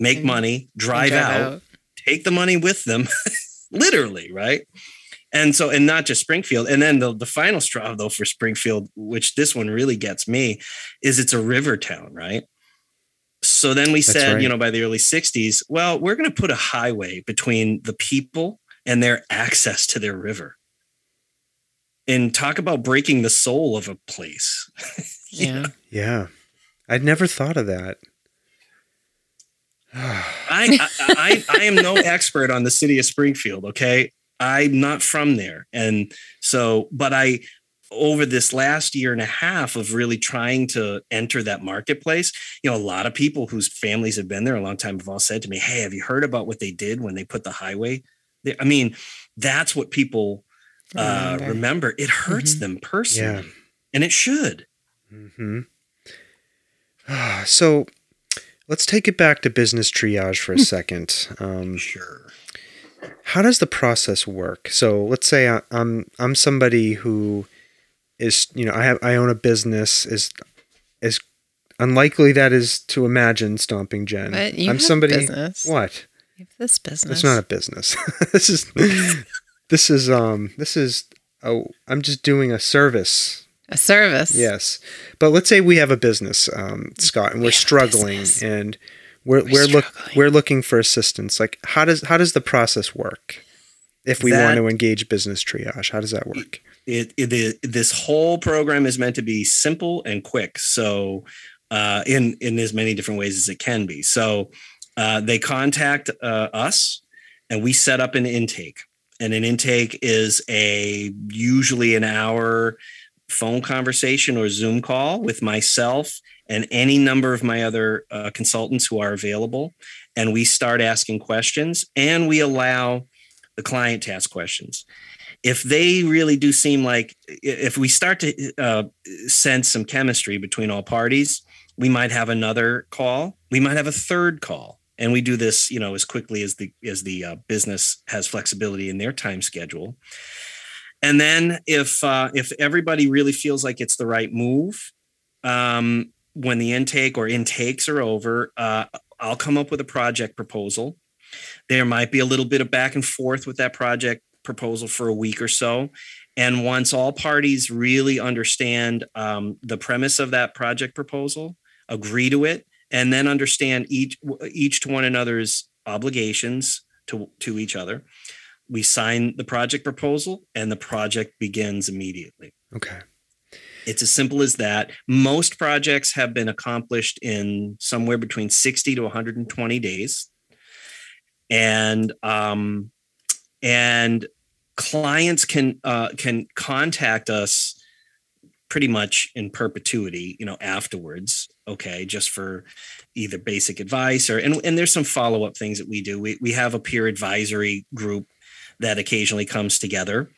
Speaker 3: make mm-hmm. money, drive, drive out, out, take the money with them, literally, right? And so, and not just Springfield. And then the, the final straw, though, for Springfield, which this one really gets me, is it's a river town, right? So then we That's said, right. you know, by the early 60s, well, we're going to put a highway between the people and their access to their river. And talk about breaking the soul of a place.
Speaker 2: yeah.
Speaker 1: Yeah. I'd never thought of that.
Speaker 3: I, I, I, I am no expert on the city of Springfield. Okay. I'm not from there. And so, but I, over this last year and a half of really trying to enter that marketplace, you know, a lot of people whose families have been there a long time have all said to me, Hey, have you heard about what they did when they put the highway there? I mean, that's what people uh, remember. remember. It hurts mm-hmm. them personally, yeah. and it should.
Speaker 1: Mm-hmm. so let's take it back to business triage for a second. Um,
Speaker 3: sure
Speaker 1: how does the process work? So let's say I, I'm I'm somebody who is you know I have I own a business is is unlikely that is to imagine stomping Jen.
Speaker 2: But you I'm have somebody business.
Speaker 1: what?
Speaker 2: You have this business.
Speaker 1: It's not a business. this is this is um this is oh I'm just doing a service.
Speaker 2: A service.
Speaker 1: Yes. But let's say we have a business, um, Scott, and we're we struggling and we're we're, we're look we're looking for assistance. Like how does how does the process work? If we that, want to engage business triage, how does that work?
Speaker 3: It, it, it, this whole program is meant to be simple and quick. So uh, in in as many different ways as it can be. So uh, they contact uh, us, and we set up an intake. And an intake is a usually an hour phone conversation or Zoom call with myself and any number of my other uh, consultants who are available. And we start asking questions and we allow the client to ask questions. If they really do seem like, if we start to uh, sense some chemistry between all parties, we might have another call. We might have a third call. And we do this, you know, as quickly as the as the uh, business has flexibility in their time schedule. And then if uh, if everybody really feels like it's the right move, um, when the intake or intakes are over, uh, I'll come up with a project proposal. There might be a little bit of back and forth with that project proposal for a week or so. And once all parties really understand um, the premise of that project proposal, agree to it, and then understand each each to one another's obligations to, to each other, we sign the project proposal and the project begins immediately.
Speaker 1: Okay.
Speaker 3: It's as simple as that. Most projects have been accomplished in somewhere between 60 to 120 days. And um, and clients can uh, can contact us pretty much in perpetuity, you know, afterwards. Okay, just for either basic advice or and, and there's some follow-up things that we do. We we have a peer advisory group that occasionally comes together.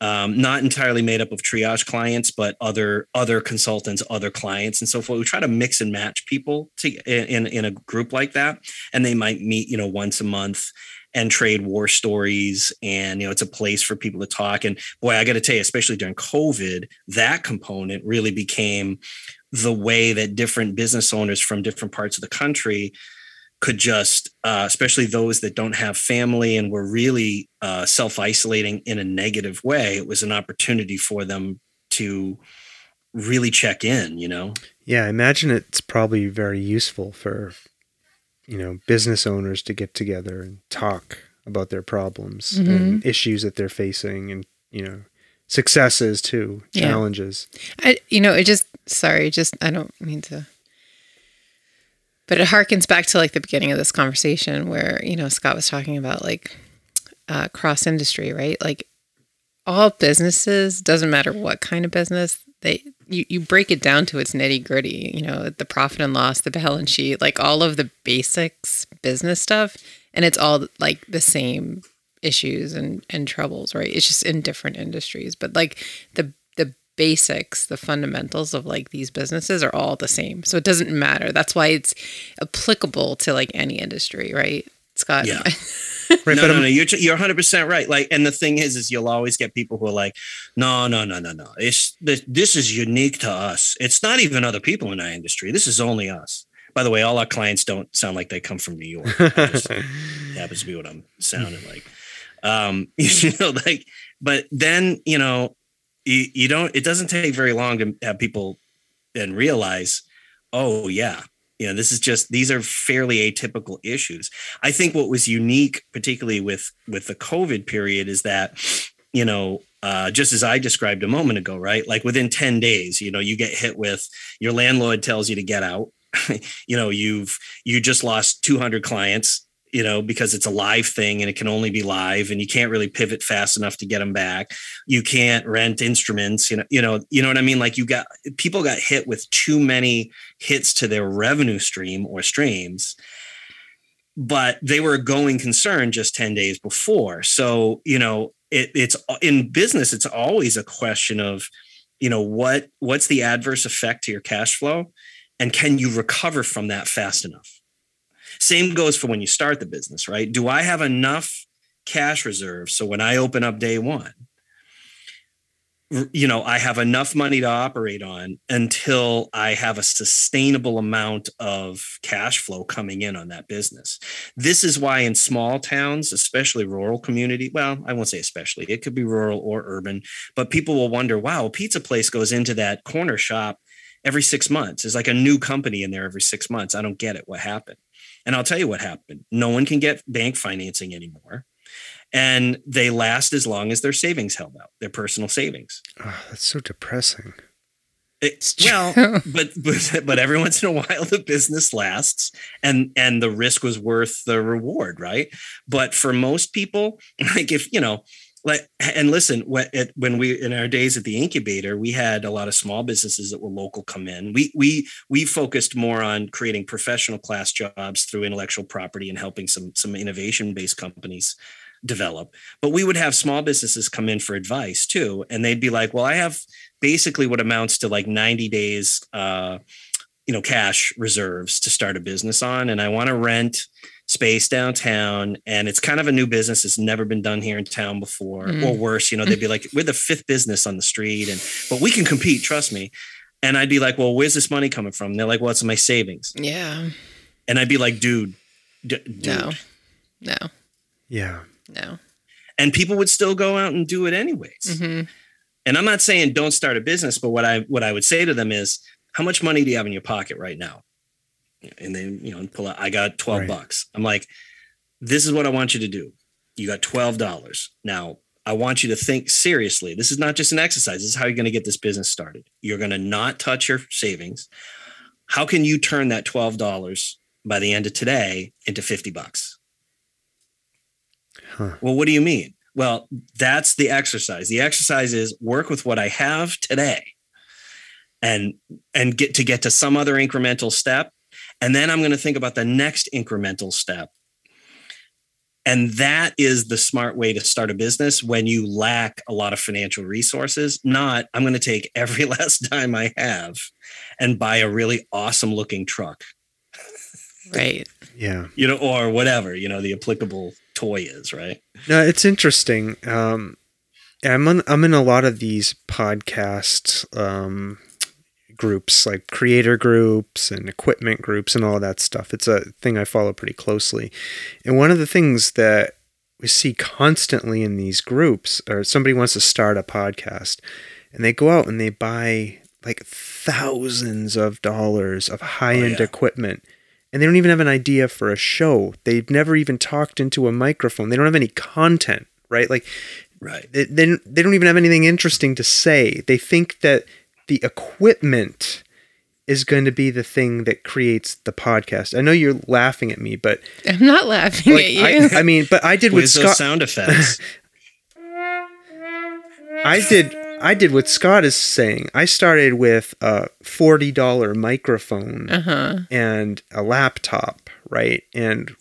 Speaker 3: Um, not entirely made up of triage clients, but other other consultants, other clients, and so forth. We try to mix and match people to in in a group like that, and they might meet, you know, once a month and trade war stories and you know it's a place for people to talk and boy i got to tell you especially during covid that component really became the way that different business owners from different parts of the country could just, uh, especially those that don't have family and were really uh, self isolating in a negative way, it was an opportunity for them to really check in, you know?
Speaker 1: Yeah, I imagine it's probably very useful for, you know, business owners to get together and talk about their problems
Speaker 2: Mm-hmm.
Speaker 1: and issues that they're facing and, you know, successes too,
Speaker 2: Yeah.
Speaker 1: challenges.
Speaker 2: I, you know, it just, sorry, just, I don't mean to, but it harkens back to like the beginning of this conversation where, you know, Scott was talking about like uh, cross industry, right? Like all businesses, doesn't matter what kind of business, they, you, you break it down to its nitty gritty, you know, the profit and loss, the balance sheet, like all of the basics business stuff. And it's all like the same issues and, and troubles, right? It's just in different industries. But like the the basics, the fundamentals of like these businesses are all the same. So it doesn't matter. That's why it's applicable to like any industry, right? Scott.
Speaker 3: Yeah.
Speaker 1: Right.
Speaker 3: no,
Speaker 1: but
Speaker 3: no,
Speaker 1: I'm-
Speaker 3: no, you're you're 100 percent right. Like, and the thing is, is you'll always get people who are like, no, no, no, no, no. It's this, this is unique to us. It's not even other people in our industry. This is only us. By the way, all our clients don't sound like they come from New York. Just- happens to be what I'm sounding like. Um, you know, like, but then you know, you, you don't. It doesn't take very long to have people then realize, oh yeah, you know, this is just these are fairly atypical issues. I think what was unique, particularly with with the COVID period, is that you know. Uh, just as I described a moment ago, right? Like within 10 days, you know, you get hit with your landlord tells you to get out. you know, you've you just lost 200 clients you know, because it's a live thing and it can only be live and you can't really pivot fast enough to get them back. You can't rent instruments, you know, you know, you know what I mean? Like you got people got hit with too many hits to their revenue stream or streams. But they were a going concern just 10 days before. So, you know, it, it's in business, it's always a question of, you know, what what's the adverse effect to your cash flow? And can you recover from that fast enough? Same goes for when you start the business, right? Do I have enough cash reserves so when I open up day one, you know, I have enough money to operate on until I have a sustainable amount of cash flow coming in on that business. This is why in small towns, especially rural community, well, I won't say especially, it could be rural or urban, but people will wonder, wow, a pizza place goes into that corner shop every six months. There's like a new company in there every six months. I don't get it. What happened? And I'll tell you what happened. No one can get bank financing anymore. And they last as long as their savings held out, their personal savings.
Speaker 1: Oh, that's so depressing.
Speaker 3: It's well, but, but but every once in a while the business lasts and and the risk was worth the reward, right? But for most people, like if you know, and listen, when we in our days at the incubator, we had a lot of small businesses that were local come in. We we we focused more on creating professional class jobs through intellectual property and helping some some innovation based companies develop. But we would have small businesses come in for advice too, and they'd be like, "Well, I have basically what amounts to like 90 days uh you know cash reserves to start a business on and I want to rent space downtown and it's kind of a new business it's never been done here in town before
Speaker 2: Mm.
Speaker 3: or worse you know they'd be like we're the fifth business on the street and but we can compete trust me and I'd be like well where's this money coming from and they're like well it's my savings
Speaker 2: yeah.
Speaker 3: and I'd be like dude d- dude
Speaker 2: No. No.
Speaker 1: Yeah.
Speaker 2: No.
Speaker 3: and people would still go out and do it anyways
Speaker 2: hmm
Speaker 3: and I'm not saying don't start a business, but what I what I would say to them is, how much money do you have in your pocket right now? And then you know, pull out. I got twelve
Speaker 1: Right.
Speaker 3: bucks. I'm like, this is what I want you to do. You got twelve dollars. Now I want you to think seriously. This is not just an exercise. This is how you're going to get this business started. You're going to not touch your savings. How can you turn that twelve dollars by the end of today into fifty bucks?
Speaker 1: Huh.
Speaker 3: Well, what do you mean? Well, that's the exercise. The exercise is work with what I have today and and get to get to some other incremental step and then I'm going to think about the next incremental step. And that is the smart way to start a business when you lack a lot of financial resources. Not, I'm going to take every last dime I have and buy a really awesome looking truck,
Speaker 2: Right.
Speaker 1: Yeah.
Speaker 3: you know, or whatever, you know, the applicable toy is, right?
Speaker 1: No, it's interesting. Um, I'm on, I'm in a lot of these podcasts um, groups like creator groups and equipment groups and all that stuff. It's a thing I follow pretty closely. And one of the things that we see constantly in these groups or somebody wants to start a podcast and they go out and they buy like thousands of dollars of high-end oh,
Speaker 3: yeah.
Speaker 1: equipment and they don't even have an idea for a show. They've never even talked into a microphone. They don't have any content, right? Like
Speaker 3: Right.
Speaker 1: they, they, they don't even have anything interesting to say. They think that the equipment is going to be the thing that creates the podcast. I know you're laughing at me, but
Speaker 2: I'm not laughing
Speaker 1: like,
Speaker 2: at you.
Speaker 1: I, I mean, but I did with
Speaker 3: With
Speaker 1: Scott.
Speaker 3: sound effects.
Speaker 1: I did. I did what Scott is saying. I started with a forty dollar microphone
Speaker 2: uh-huh.
Speaker 1: and a laptop, right? And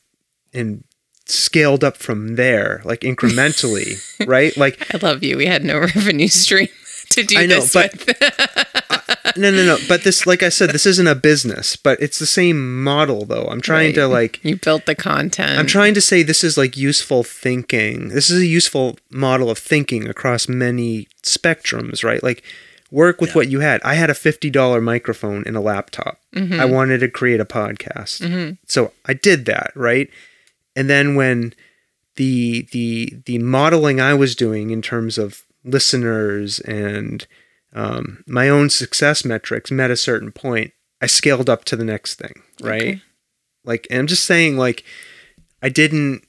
Speaker 1: and scaled up from there, like incrementally, right? Like
Speaker 2: I love you. We had no revenue stream to do
Speaker 1: I know,
Speaker 2: this
Speaker 1: but-
Speaker 2: with.
Speaker 1: no, no, no. But this, like I said, this isn't a business, but it's the same model, though. I'm trying to like.
Speaker 2: you built the content.
Speaker 1: I'm trying to say this is like useful thinking. This is a useful model of thinking across many spectrums, right? Like work with
Speaker 3: Yeah.
Speaker 1: what you had. I had a $50 microphone and a laptop.
Speaker 2: Mm-hmm.
Speaker 1: I wanted to create a podcast. So I did that, right? And then when the the the modeling I was doing in terms of listeners and um, my own success metrics met a certain point, I scaled up to the next thing, right?
Speaker 2: Okay.
Speaker 1: Like, and I'm just saying, like, I didn't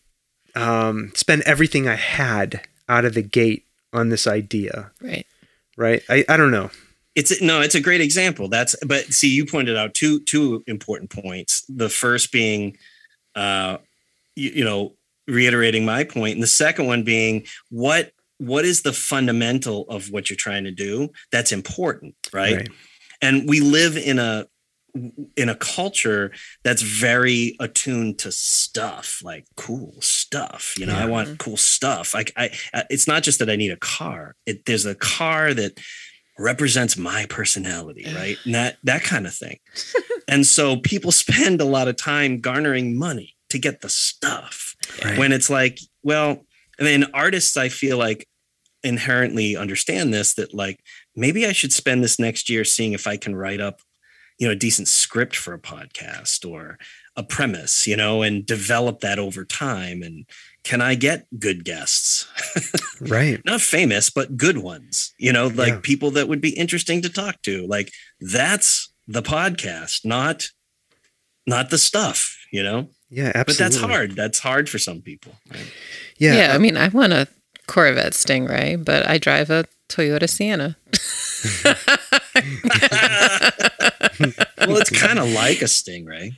Speaker 1: um, spend everything I had out of the gate on this idea,
Speaker 2: Right.
Speaker 1: right? I, I don't know.
Speaker 3: it's no it's a great example that's but see you pointed out two two important points the first being uh you, you know reiterating my point and the second one being what what is the fundamental of what you're trying to do that's important right,
Speaker 1: Right.
Speaker 3: and we live in a in a culture that's very attuned to stuff like cool stuff you know? I want cool stuff. Like i I- it's not just that i need a car. It there's a car that represents my personality right? And that that kind of thing. And so people spend a lot of time garnering money to get the stuff
Speaker 1: Right.
Speaker 3: when it's like well I then artists i feel like inherently understand this that like maybe i should spend this next year seeing if i can write up you know a decent script for a podcast or a premise you know and develop that over time and can i get good guests
Speaker 1: Right.
Speaker 3: not famous but good ones you know like
Speaker 1: Yeah.
Speaker 3: people that would be interesting to talk to like that's the podcast not not the stuff you know
Speaker 1: Yeah, absolutely.
Speaker 3: but that's hard that's hard for some people right?
Speaker 1: Yeah.
Speaker 2: Yeah. I mean, I want a Corvette Stingray, but I drive a Toyota Sienna.
Speaker 3: well it's kind of like a stingray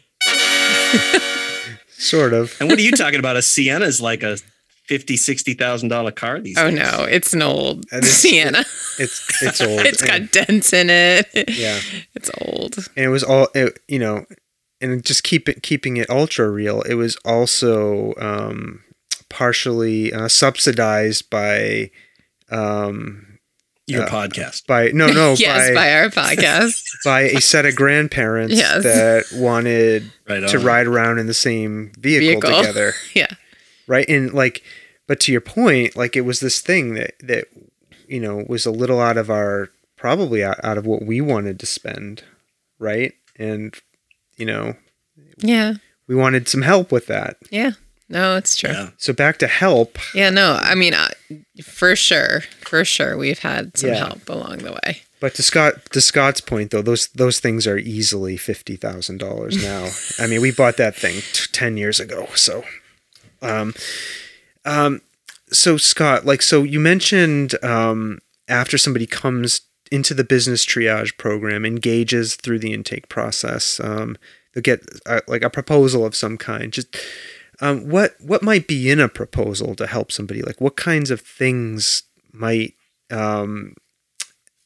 Speaker 1: Sort of.
Speaker 3: and what are you talking about a sienna is like a 50 60 thousand dollar car these days.
Speaker 2: Oh
Speaker 3: days
Speaker 2: no, it's an old
Speaker 1: And it's-
Speaker 2: Sienna.
Speaker 1: It's it's old.
Speaker 2: it's got
Speaker 1: and-
Speaker 2: dents in it.
Speaker 1: yeah.
Speaker 2: It's old.
Speaker 1: and it was all it, you know and just keep it keeping it ultra real it was also um partially uh, subsidized by um
Speaker 3: your
Speaker 1: uh,
Speaker 3: podcast
Speaker 1: by no no
Speaker 2: yes,
Speaker 1: by,
Speaker 2: by our podcast.
Speaker 1: by a set of grandparents
Speaker 2: Yes.
Speaker 1: that wanted
Speaker 3: right
Speaker 1: to ride around in the same vehicle,
Speaker 2: Vehicle.
Speaker 1: together
Speaker 2: yeah.
Speaker 1: right and like but to your point like it was this thing that that you know was a little out of our probably out, out of what we wanted to spend right and you know
Speaker 2: Yeah.
Speaker 1: we wanted some help with that
Speaker 2: Yeah. No, it's true.
Speaker 3: yeah
Speaker 1: so back to help
Speaker 2: Yeah, no, I mean, uh, for sure, for sure, we've had some
Speaker 1: Yeah.
Speaker 2: help along the way.
Speaker 1: but to scott to scott's point though those those things are easily $50000 now i mean we bought that thing t- 10 years ago so um um so scott like so you mentioned um after somebody comes into the business triage program engages through the intake process um they'll get uh, like a proposal of some kind just um what what might be in a proposal to help somebody like what kinds of things might um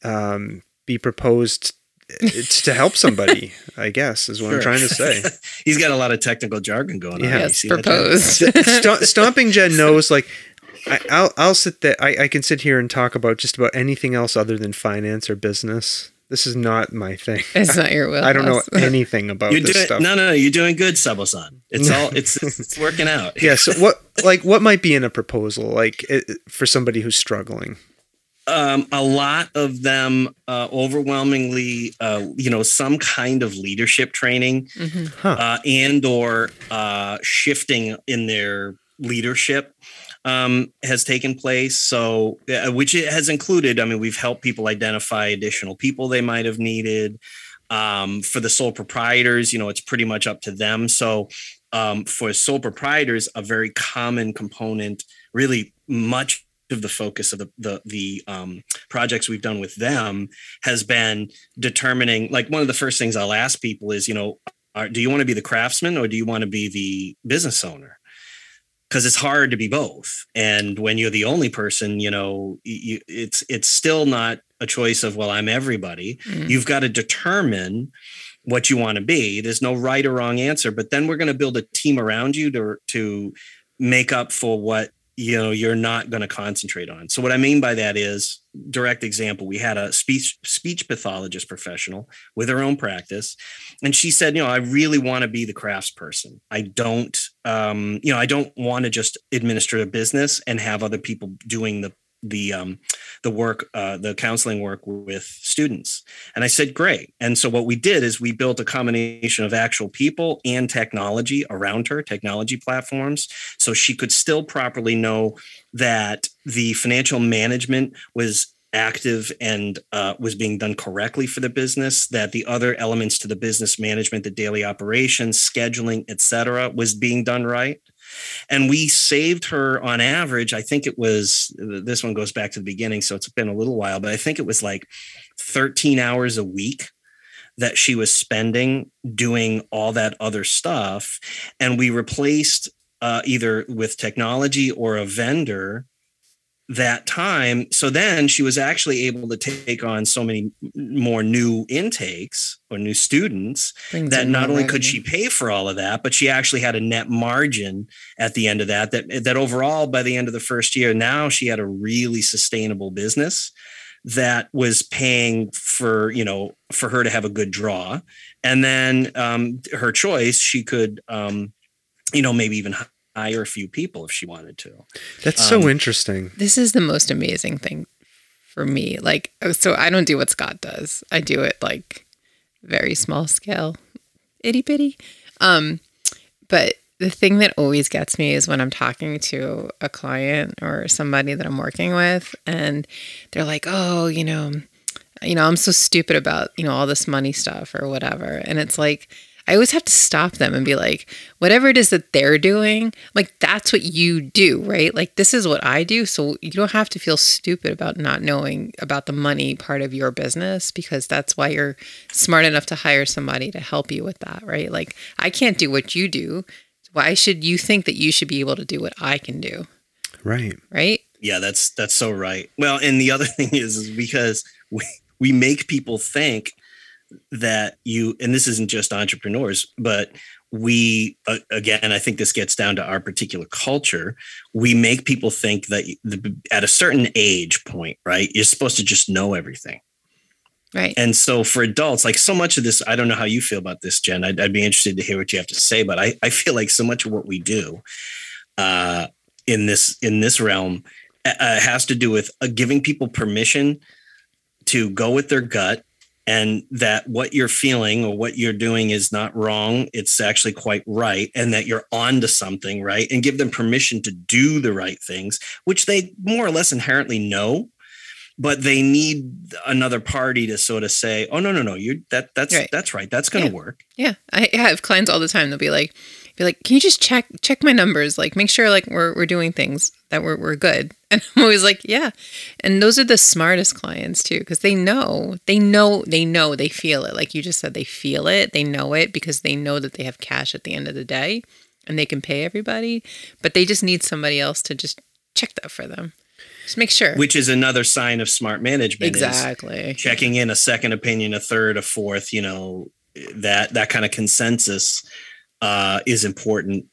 Speaker 1: um be proposed uh, to help somebody i guess is what i'm trying to say
Speaker 3: he's got a lot of technical jargon going on
Speaker 1: Yeah.
Speaker 3: You
Speaker 2: Yes,
Speaker 3: see
Speaker 2: proposed.
Speaker 1: St- Stomping Jen knows like I, I'll I'll sit there. I, I can sit here and talk about just about anything else other than finance or business. This is not my thing.
Speaker 2: it's not your will.
Speaker 1: I don't know anything about
Speaker 3: You're
Speaker 1: this
Speaker 3: doing
Speaker 1: stuff.
Speaker 3: no, no, no. You're doing good, Sabosan. It's all it's it's working out.
Speaker 1: Yeah. So what like what might be in a proposal like it, for somebody who's struggling?
Speaker 3: um, a lot of them uh, overwhelmingly uh, you know some kind of leadership training
Speaker 2: Mhm.
Speaker 1: Huh.
Speaker 3: uh, and or uh, shifting in their leadership um, has taken place. So which it has included i mean we've helped people identify additional people they might have needed. Um, for the sole proprietors you know it's pretty much up to them. So um, for sole proprietors a very common component really much of the focus of the the, the um, projects we've done with them has been determining like one of the first things i'll ask people is you know are, do you want to be the craftsman or do you want to be the business owner because it's hard to be both. And when you're the only person you know you, it's it's still not a choice of well i'm everybody.
Speaker 2: Mm.
Speaker 3: you've got to determine what you want to be. There's no right or wrong answer but then we're going to build a team around you to to make up for what you know you're not going to concentrate on. So what i mean by that is direct example we had a speech speech pathologist professional with her own practice and she said you know i really want to be the crafts person i don't um you know i don't want to just administer a business and have other people doing the the um the work uh the counseling work with students. And i said great. And so what we did is we built a combination of actual people and technology around her technology platforms so she could still properly know that the financial management was active and uh, was being done correctly for the business that the other elements to the business management the daily operations scheduling etc was being done right. And we saved her on average i think it was this one goes back to the beginning so it's been a little while but i think it was like 13 hours a week that she was spending doing all that other stuff. And we replaced uh, either with technology or a vendor that time so then she was actually able to take on so many more new intakes or new students
Speaker 2: Brings
Speaker 3: that not only could she pay for all of that, but she actually had a net margin at the end of that. That that overall, by the end of the first year, now she had a really sustainable business that was paying for you know for her to have a good draw, and then um, her choice, she could um, you know maybe even hire a few people if she wanted to.
Speaker 1: That's so
Speaker 3: Um,
Speaker 1: interesting.
Speaker 2: This is the most amazing thing for me. Like, oh, so I don't do what Scott does. I do it like very small scale, itty bitty. Um, but the thing that always gets me is when I'm talking to a client or somebody that I'm working with, and they're like, "Oh, you know, you know, I'm so stupid about you know all this money stuff or whatever," and it's like. I always have to stop them and be like, whatever it is that they're doing, like that's what you do, right? Like this is what I do. So you don't have to feel stupid about not knowing about the money part of your business because that's why you're smart enough to hire somebody to help you with that, right? Like I can't do what you do. Why should you think that you should be able to do what I can do,
Speaker 1: Right.
Speaker 2: right?
Speaker 3: Yeah, that's that's so right. Well, and the other thing is, is because we we make people think that you and this isn't just entrepreneurs, but we uh, again, I think this gets down to our particular culture. We make people think that the, at a certain age point, right, you're supposed to just know everything.
Speaker 2: Right.
Speaker 3: And so for adults, like so much of this, I don't know how you feel about this, Jen. I'd, I'd be interested to hear what you have to say, but I, I feel like so much of what we do uh, in this in this realm uh, has to do with uh, giving people permission to go with their gut and that what you're feeling or what you're doing is not wrong it's actually quite right and that you're on to something right and give them permission to do the right things which they more or less inherently know but they need another party to sort of say oh no no no you that that's
Speaker 2: Right.
Speaker 3: that's right that's going to
Speaker 2: Yeah.
Speaker 3: work
Speaker 2: Yeah, I I have clients all the time. They'll be like, be like, can you just check check my numbers? Like, make sure like we're we're doing things that we're we're good. And I'm always like, yeah. And those are the smartest clients too, because they know, they know, they know, they feel it. Like you just said, they feel it, they know it because they know that they have cash at the end of the day, and they can pay everybody. But they just need somebody else to just check that for them. Just make sure.
Speaker 3: which is another sign of smart management
Speaker 2: exactly.
Speaker 3: checking in a second opinion a third a fourth you know that that kind of consensus uh, is important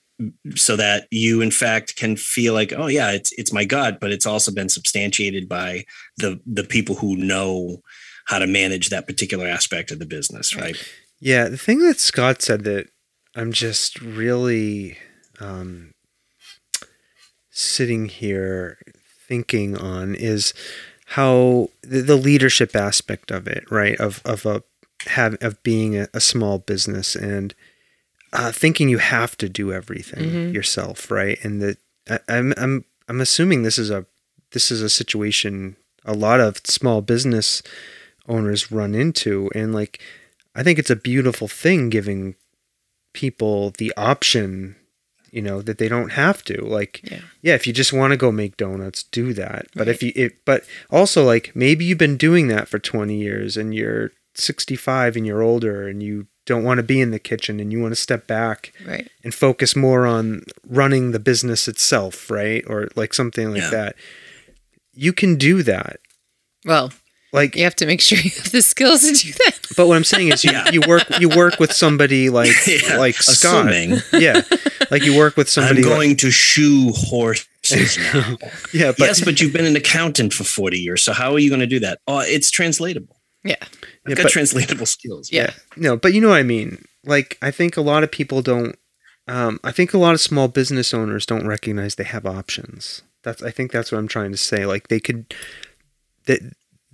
Speaker 3: so that you in fact can feel like oh yeah it's it's my gut but it's also been substantiated by the the people who know how to manage that particular aspect of the business right
Speaker 1: Yeah, the thing that Scott said that I'm just really um, sitting here thinking on is how the, the leadership aspect of it, right? Of of a have of being a, a small business and uh, thinking you have to do everything
Speaker 2: Mhm.
Speaker 1: yourself, right? And that I, I'm I'm I'm assuming this is a this is a situation a lot of small business owners run into, and like I think it's a beautiful thing giving people the option, you know, that they don't have to. Like,
Speaker 2: Yeah.
Speaker 1: yeah, if you just want to go make donuts, do that. But if you, it, but also like maybe you've been doing that for 20 years and you're 65 and you're older and you don't want to be in the kitchen and you want to step back
Speaker 2: Right.
Speaker 1: and focus more on running the business itself, right? Or like something like
Speaker 3: Yeah.
Speaker 1: that. You can do that.
Speaker 2: Well,
Speaker 1: Like,
Speaker 2: you have to make sure you have the skills to do that.
Speaker 1: but what I'm saying is you,
Speaker 3: Yeah.
Speaker 1: you work, you work with somebody like,
Speaker 3: Yeah,
Speaker 1: like Scott.
Speaker 3: assuming.
Speaker 1: Yeah. Like you work with somebody.
Speaker 3: I'm
Speaker 1: like-
Speaker 3: going to shoe horses now.
Speaker 1: yeah. But
Speaker 3: yes, but you've been an accountant for 40 years. So how are you going to do that? Oh, it's translatable.
Speaker 2: Yeah.
Speaker 1: Yeah,
Speaker 3: got
Speaker 1: but-
Speaker 3: translatable skills.
Speaker 2: Yeah.
Speaker 1: No, but you know what I mean. Like I think a lot of people don't. Um, I think a lot of small business owners don't recognize they have options. That's I think that's what I'm trying to say. Like they could that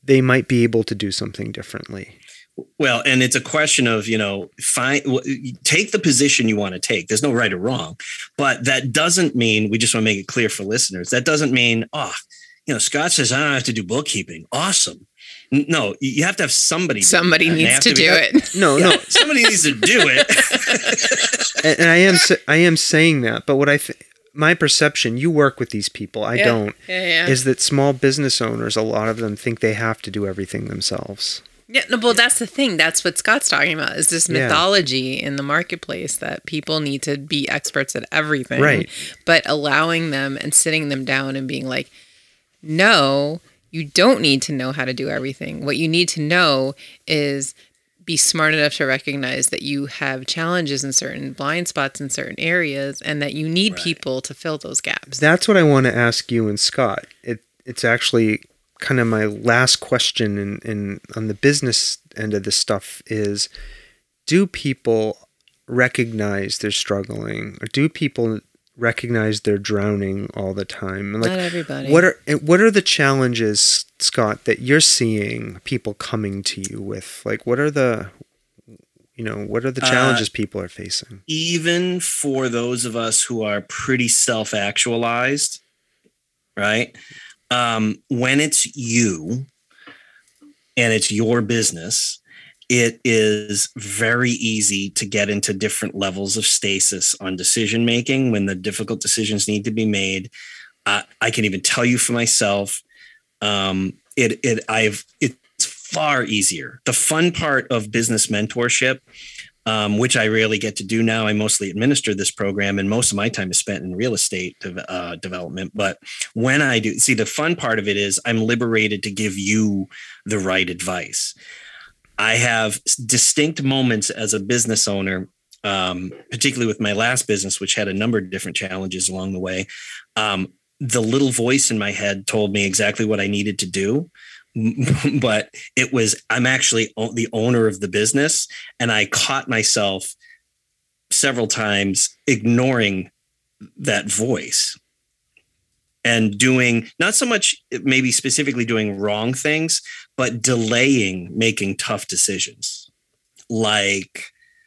Speaker 1: they might be able to do something differently.
Speaker 3: Well, and it's a question of, you know, find w- take the position you want to take. There's no right or wrong, but that doesn't mean we just want to make it clear for listeners. That doesn't mean, oh, you know, Scott says I don't have to do bookkeeping. Awesome. N- No, you have to have somebody.
Speaker 2: Somebody
Speaker 3: that.
Speaker 2: Needs
Speaker 3: have
Speaker 2: to
Speaker 3: be-
Speaker 2: do it.
Speaker 1: No, no,
Speaker 3: somebody needs to do it.
Speaker 1: and, and I am I am saying that. But what I th- my perception, you work with these people. I
Speaker 2: Yeah.
Speaker 1: don't.
Speaker 2: Yeah. Yeah.
Speaker 1: Is that small business owners? A lot of them think they have to do everything themselves.
Speaker 2: Yeah, no, well, that's the thing. That's what Scott's talking about is this
Speaker 1: Yeah.
Speaker 2: mythology in the marketplace that people need to be experts at everything.
Speaker 1: Right.
Speaker 2: But allowing them and sitting them down and being like, no, you don't need to know how to do everything. What you need to know is be smart enough to recognize that you have challenges in certain blind spots in certain areas and that you need
Speaker 3: Right.
Speaker 2: people to fill those gaps.
Speaker 1: That's what I want to ask you and Scott. It it's actually kind of my last question in, in on the business end of this stuff is do people recognize they're struggling or do people recognize they're drowning all the time. And,
Speaker 2: Not everybody.
Speaker 1: what are what are the challenges scott that you're seeing people coming to you with? Like what are the you know what are the
Speaker 3: Uh,
Speaker 1: challenges people are facing?
Speaker 3: even for those of us who are pretty self-actualized right? Um, when it's you and it's your business it is very easy to get into different levels of stasis on decision making when the difficult decisions need to be made uh, i can even tell you for myself um, it it i've it's far easier the fun part of business mentorship um, which I rarely get to do now. I mostly administer this program, and most of my time is spent in real estate dev- uh, development. But when I do, see, the fun part of it is I'm liberated to give you the right advice. I have distinct moments as a business owner, um, particularly with my last business, which had a number of different challenges along the way. Um, the little voice in my head told me exactly what I needed to do. But it was, I'm actually the owner of the business. And I caught myself several times ignoring that voice and doing not so much maybe specifically doing wrong things, but delaying making tough decisions. Like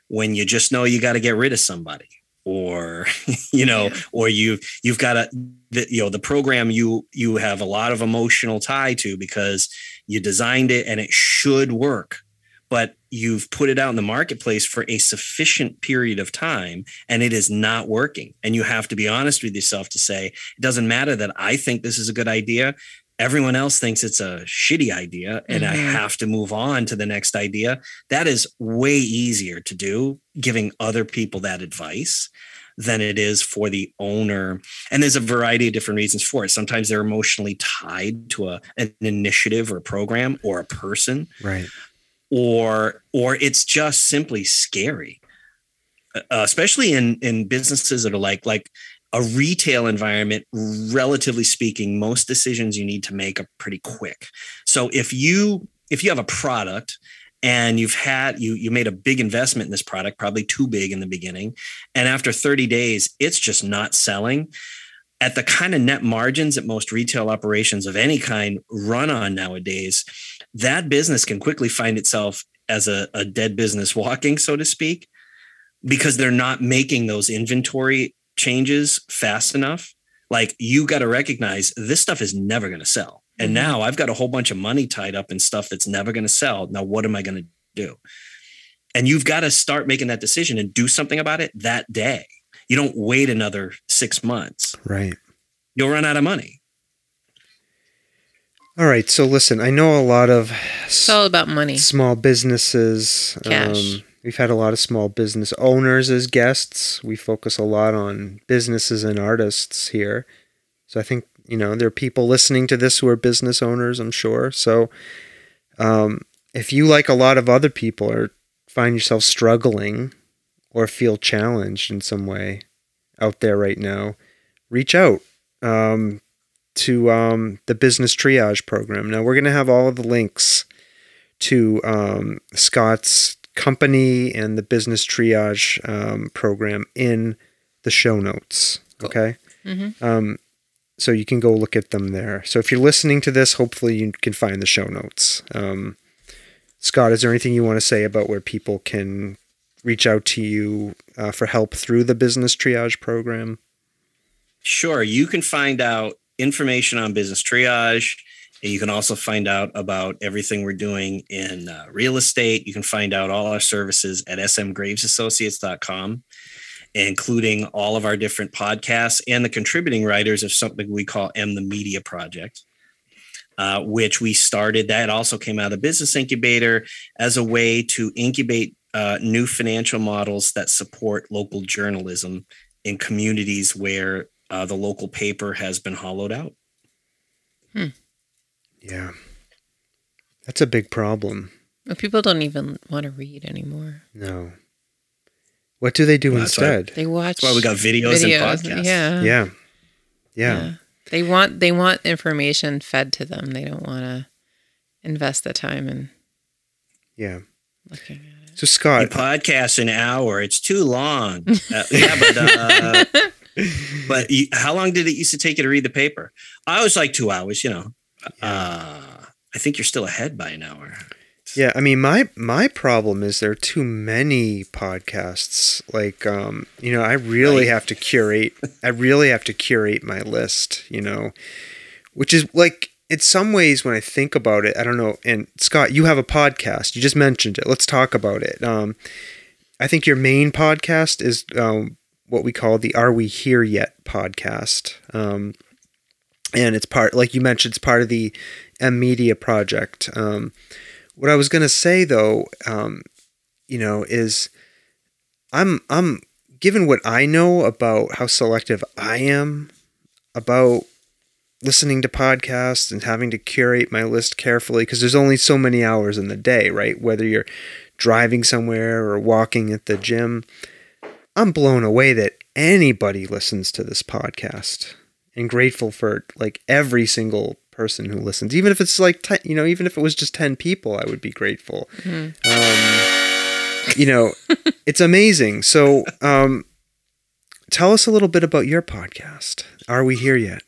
Speaker 3: when you just know you got to get rid of somebody or you know
Speaker 2: Yeah.
Speaker 3: or you you've got a the, you know the program you you have a lot of emotional tie to because you designed it and it should work but you've put it out in the marketplace for a sufficient period of time and it is not working. And you have to be honest with yourself to say it doesn't matter that i think this is a good idea. Everyone else thinks it's a shitty idea and i
Speaker 2: Mhm.
Speaker 3: have to move on to the next idea. That is way easier to do giving other people that advice than it is for the owner. And there's a variety of different reasons for it. Sometimes they're emotionally tied to a, an initiative or a program or a person.
Speaker 1: Right
Speaker 3: or or it's just simply scary uh, especially in in businesses that are like like a retail environment relatively speaking most decisions you need to make are pretty quick. So if you if you have a product and you've had you you made a big investment in this product probably too big in the beginning and after 30 days it's just not selling at the kind of net margins that most retail operations of any kind run on nowadays, that business can quickly find itself as a, a dead business walking, so to speak, because they're not making those inventory changes fast enough. Like you got to recognize this stuff is never going to sell. And
Speaker 2: Mhm.
Speaker 3: now I've got a whole bunch of money tied up in stuff that's never going to sell. Now, what am I going to do? And you've got to start making that decision and do something about it that day. You don't wait another six months.
Speaker 1: Right.
Speaker 3: You'll run out of money.
Speaker 1: All right. So listen, I know a lot of
Speaker 2: It's all about money.
Speaker 1: small businesses.
Speaker 2: Cash.
Speaker 1: Um, we've had a lot of small business owners as guests. We focus a lot on businesses and artists here. So I think, you know, there are people listening to this who are business owners, I'm sure. So um, if you, like a lot of other people, or find yourself struggling or feel challenged in some way out there right now, reach out um, to um, the business triage program. Now, we're going to have all of the links to um, Scott's company and the business triage um, program in the show notes.
Speaker 3: Cool.
Speaker 1: Okay.
Speaker 2: Mhm.
Speaker 1: Um, so you can go look at them there. So if you're listening to this, hopefully you can find the show notes. Um, Scott, is there anything you want to say about where people can reach out to you uh, for help through the business triage program?
Speaker 3: Sure. You can find out information on business triage. And you can also find out about everything we're doing in uh, real estate. You can find out all our services at smgravesassociates.com, including all of our different podcasts and the contributing writers of something we call M the Media Project, uh, which we started. That also came out of the Business Incubator as a way to incubate uh, new financial models that support local journalism in communities where uh, the local paper has been hollowed out.
Speaker 1: Yeah. That's a big problem.
Speaker 2: Well, people don't even want to read anymore.
Speaker 1: No. What do they do
Speaker 3: Well, that's why-
Speaker 1: instead?
Speaker 2: They watch.
Speaker 3: That's why we got videos, and podcasts.
Speaker 2: Yeah.
Speaker 1: yeah. Yeah.
Speaker 2: They want they want information fed to them. They don't want to invest the time in
Speaker 1: Yeah.
Speaker 2: looking at it.
Speaker 1: So
Speaker 3: You
Speaker 1: Scott,
Speaker 3: podcast an hour. It's too long. Uh, yeah, but uh, but how long did it used to take you to read the paper? I was like two hours. You know, uh, I think you're still ahead by an hour.
Speaker 1: yeah, I mean my my problem is there are too many podcasts. Like um, you know, I really
Speaker 3: Right.
Speaker 1: have to curate I really have to curate my list, you know. Which is like in some ways when I think about it, I don't know, and Scott, you have a podcast. You just mentioned it. Let's talk about it. Um I think your main podcast is um, what we call the Are We Here Yet podcast. Um, and it's part, like you mentioned, it's part of the M Media project. Um, what I was going to say though, um, you know, is I'm, I'm, given what I know about how selective I am about listening to podcasts and having to curate my list carefully because there's only so many hours in the day, right? Whether you're driving somewhere or walking at the gym. I'm blown away that anybody listens to this podcast and grateful for like every single person who listens. Even if it's like, te- you know, even if it was just 10 people, I would be grateful.
Speaker 2: Mhm.
Speaker 1: Um, you know, it's amazing. So, um, tell us a little bit about your podcast. Are we here yet?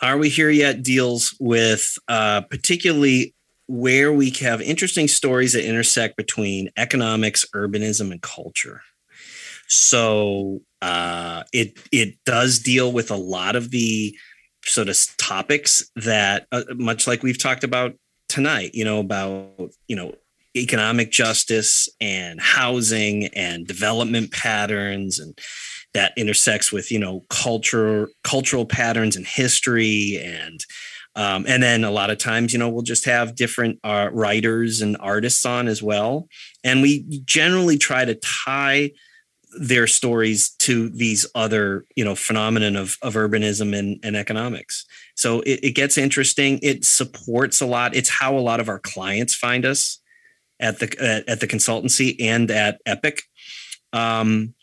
Speaker 3: Are We Here Yet deals with uh, particularly where we have interesting stories that intersect between economics, urbanism, and culture. So uh, it it does deal with a lot of the sort of topics that, uh, much like we've talked about tonight, you know, about you know economic justice and housing and development patterns and that intersects with you know culture cultural patterns and history and um, and then a lot of times you know we'll just have different uh, writers and artists on as well. And we generally try to tie their stories to these other you know phenomenon of, of urbanism and, and economics so it, it gets interesting it supports a lot it's how a lot of our clients find us at the at, at the consultancy and at epic um,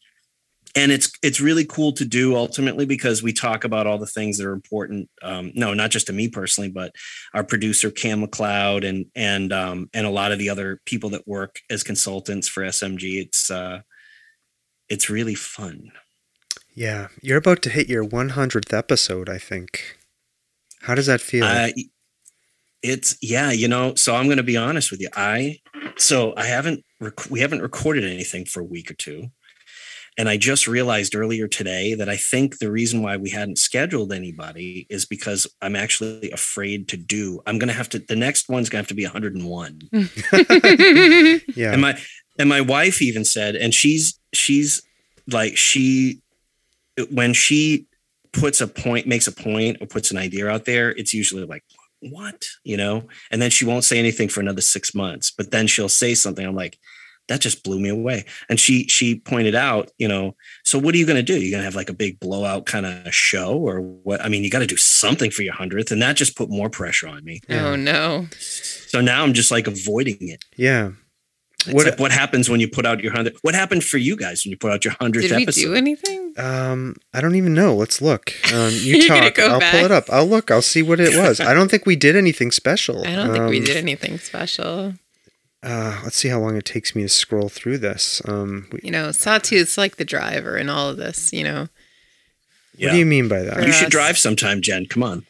Speaker 3: and it's it's really cool to do ultimately because we talk about all the things that are important. Um, no, not just to me personally, but our producer Cam McLeod and and um, and a lot of the other people that work as consultants for SMG. It's uh, it's really fun.
Speaker 1: Yeah, you're about to hit your 100th episode, I think. How does that feel?
Speaker 3: Uh, it's yeah, you know. So I'm going to be honest with you. I so I haven't rec- we haven't recorded anything for a week or two, and I just realized earlier today that I think the reason why we hadn't scheduled anybody is because I'm actually afraid to do. I'm going to have to. The next one's going to have to be 101.
Speaker 1: yeah.
Speaker 3: And my and my wife even said, and she's she's like she when she puts a point, makes a point, or puts an idea out there, it's usually like, what? You know? And then she won't say anything for another six months. But then she'll say something. I'm like, that just blew me away. And she she pointed out, you know, so what are you gonna do? You're gonna have like a big blowout kind of show or what? I mean, you gotta do something for your hundredth, and that just put more pressure on me.
Speaker 1: Oh, yeah.
Speaker 2: Oh no.
Speaker 3: So now I'm just like avoiding it.
Speaker 1: yeah.
Speaker 3: It's
Speaker 1: What-
Speaker 3: like what happens when you put out your hundred? What happened for you guys when you put out your hundredth
Speaker 2: Did we
Speaker 3: episode?
Speaker 2: do anything?
Speaker 1: Um, I don't even know. Let's look. Um, you talk.
Speaker 2: go
Speaker 1: I'll
Speaker 2: back.
Speaker 1: pull it up. I'll look. I'll see what it was. I don't think we did anything special.
Speaker 2: I don't think we
Speaker 1: Um,
Speaker 2: did anything special.
Speaker 1: Uh, let's see how long it takes me to scroll through this. Um, we,
Speaker 2: You know, Sawtooth's like the driver in all of this, you know.
Speaker 3: Yeah.
Speaker 1: What do you mean by that?
Speaker 3: You should drive sometime, Jen. Come on.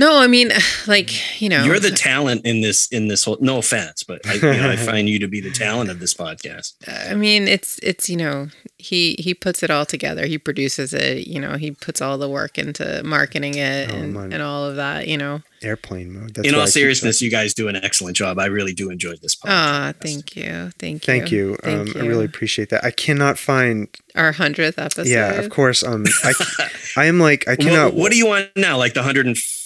Speaker 2: No, I mean, like, you know,
Speaker 3: You're the talent in this in this whole. No offense, but I, you know, I find you to be the talent of this podcast.
Speaker 2: I mean, it's it's you know, he he puts it all together. He produces it. You know, he puts all the work into marketing it
Speaker 1: Oh,
Speaker 2: and, and all of that. You know.
Speaker 1: Airplane mode. That's
Speaker 3: in
Speaker 1: why I
Speaker 3: all seriousness, you guys do an excellent job. I really do enjoy this podcast.
Speaker 2: Ah, thank you, thank you,
Speaker 1: Thank you. Um,
Speaker 2: Thank
Speaker 1: I really appreciate that. I cannot find.
Speaker 2: Our hundredth episode.
Speaker 1: Yeah, of course. Um, I, I am like I
Speaker 3: What,
Speaker 1: cannot.
Speaker 3: what do you want now? Like the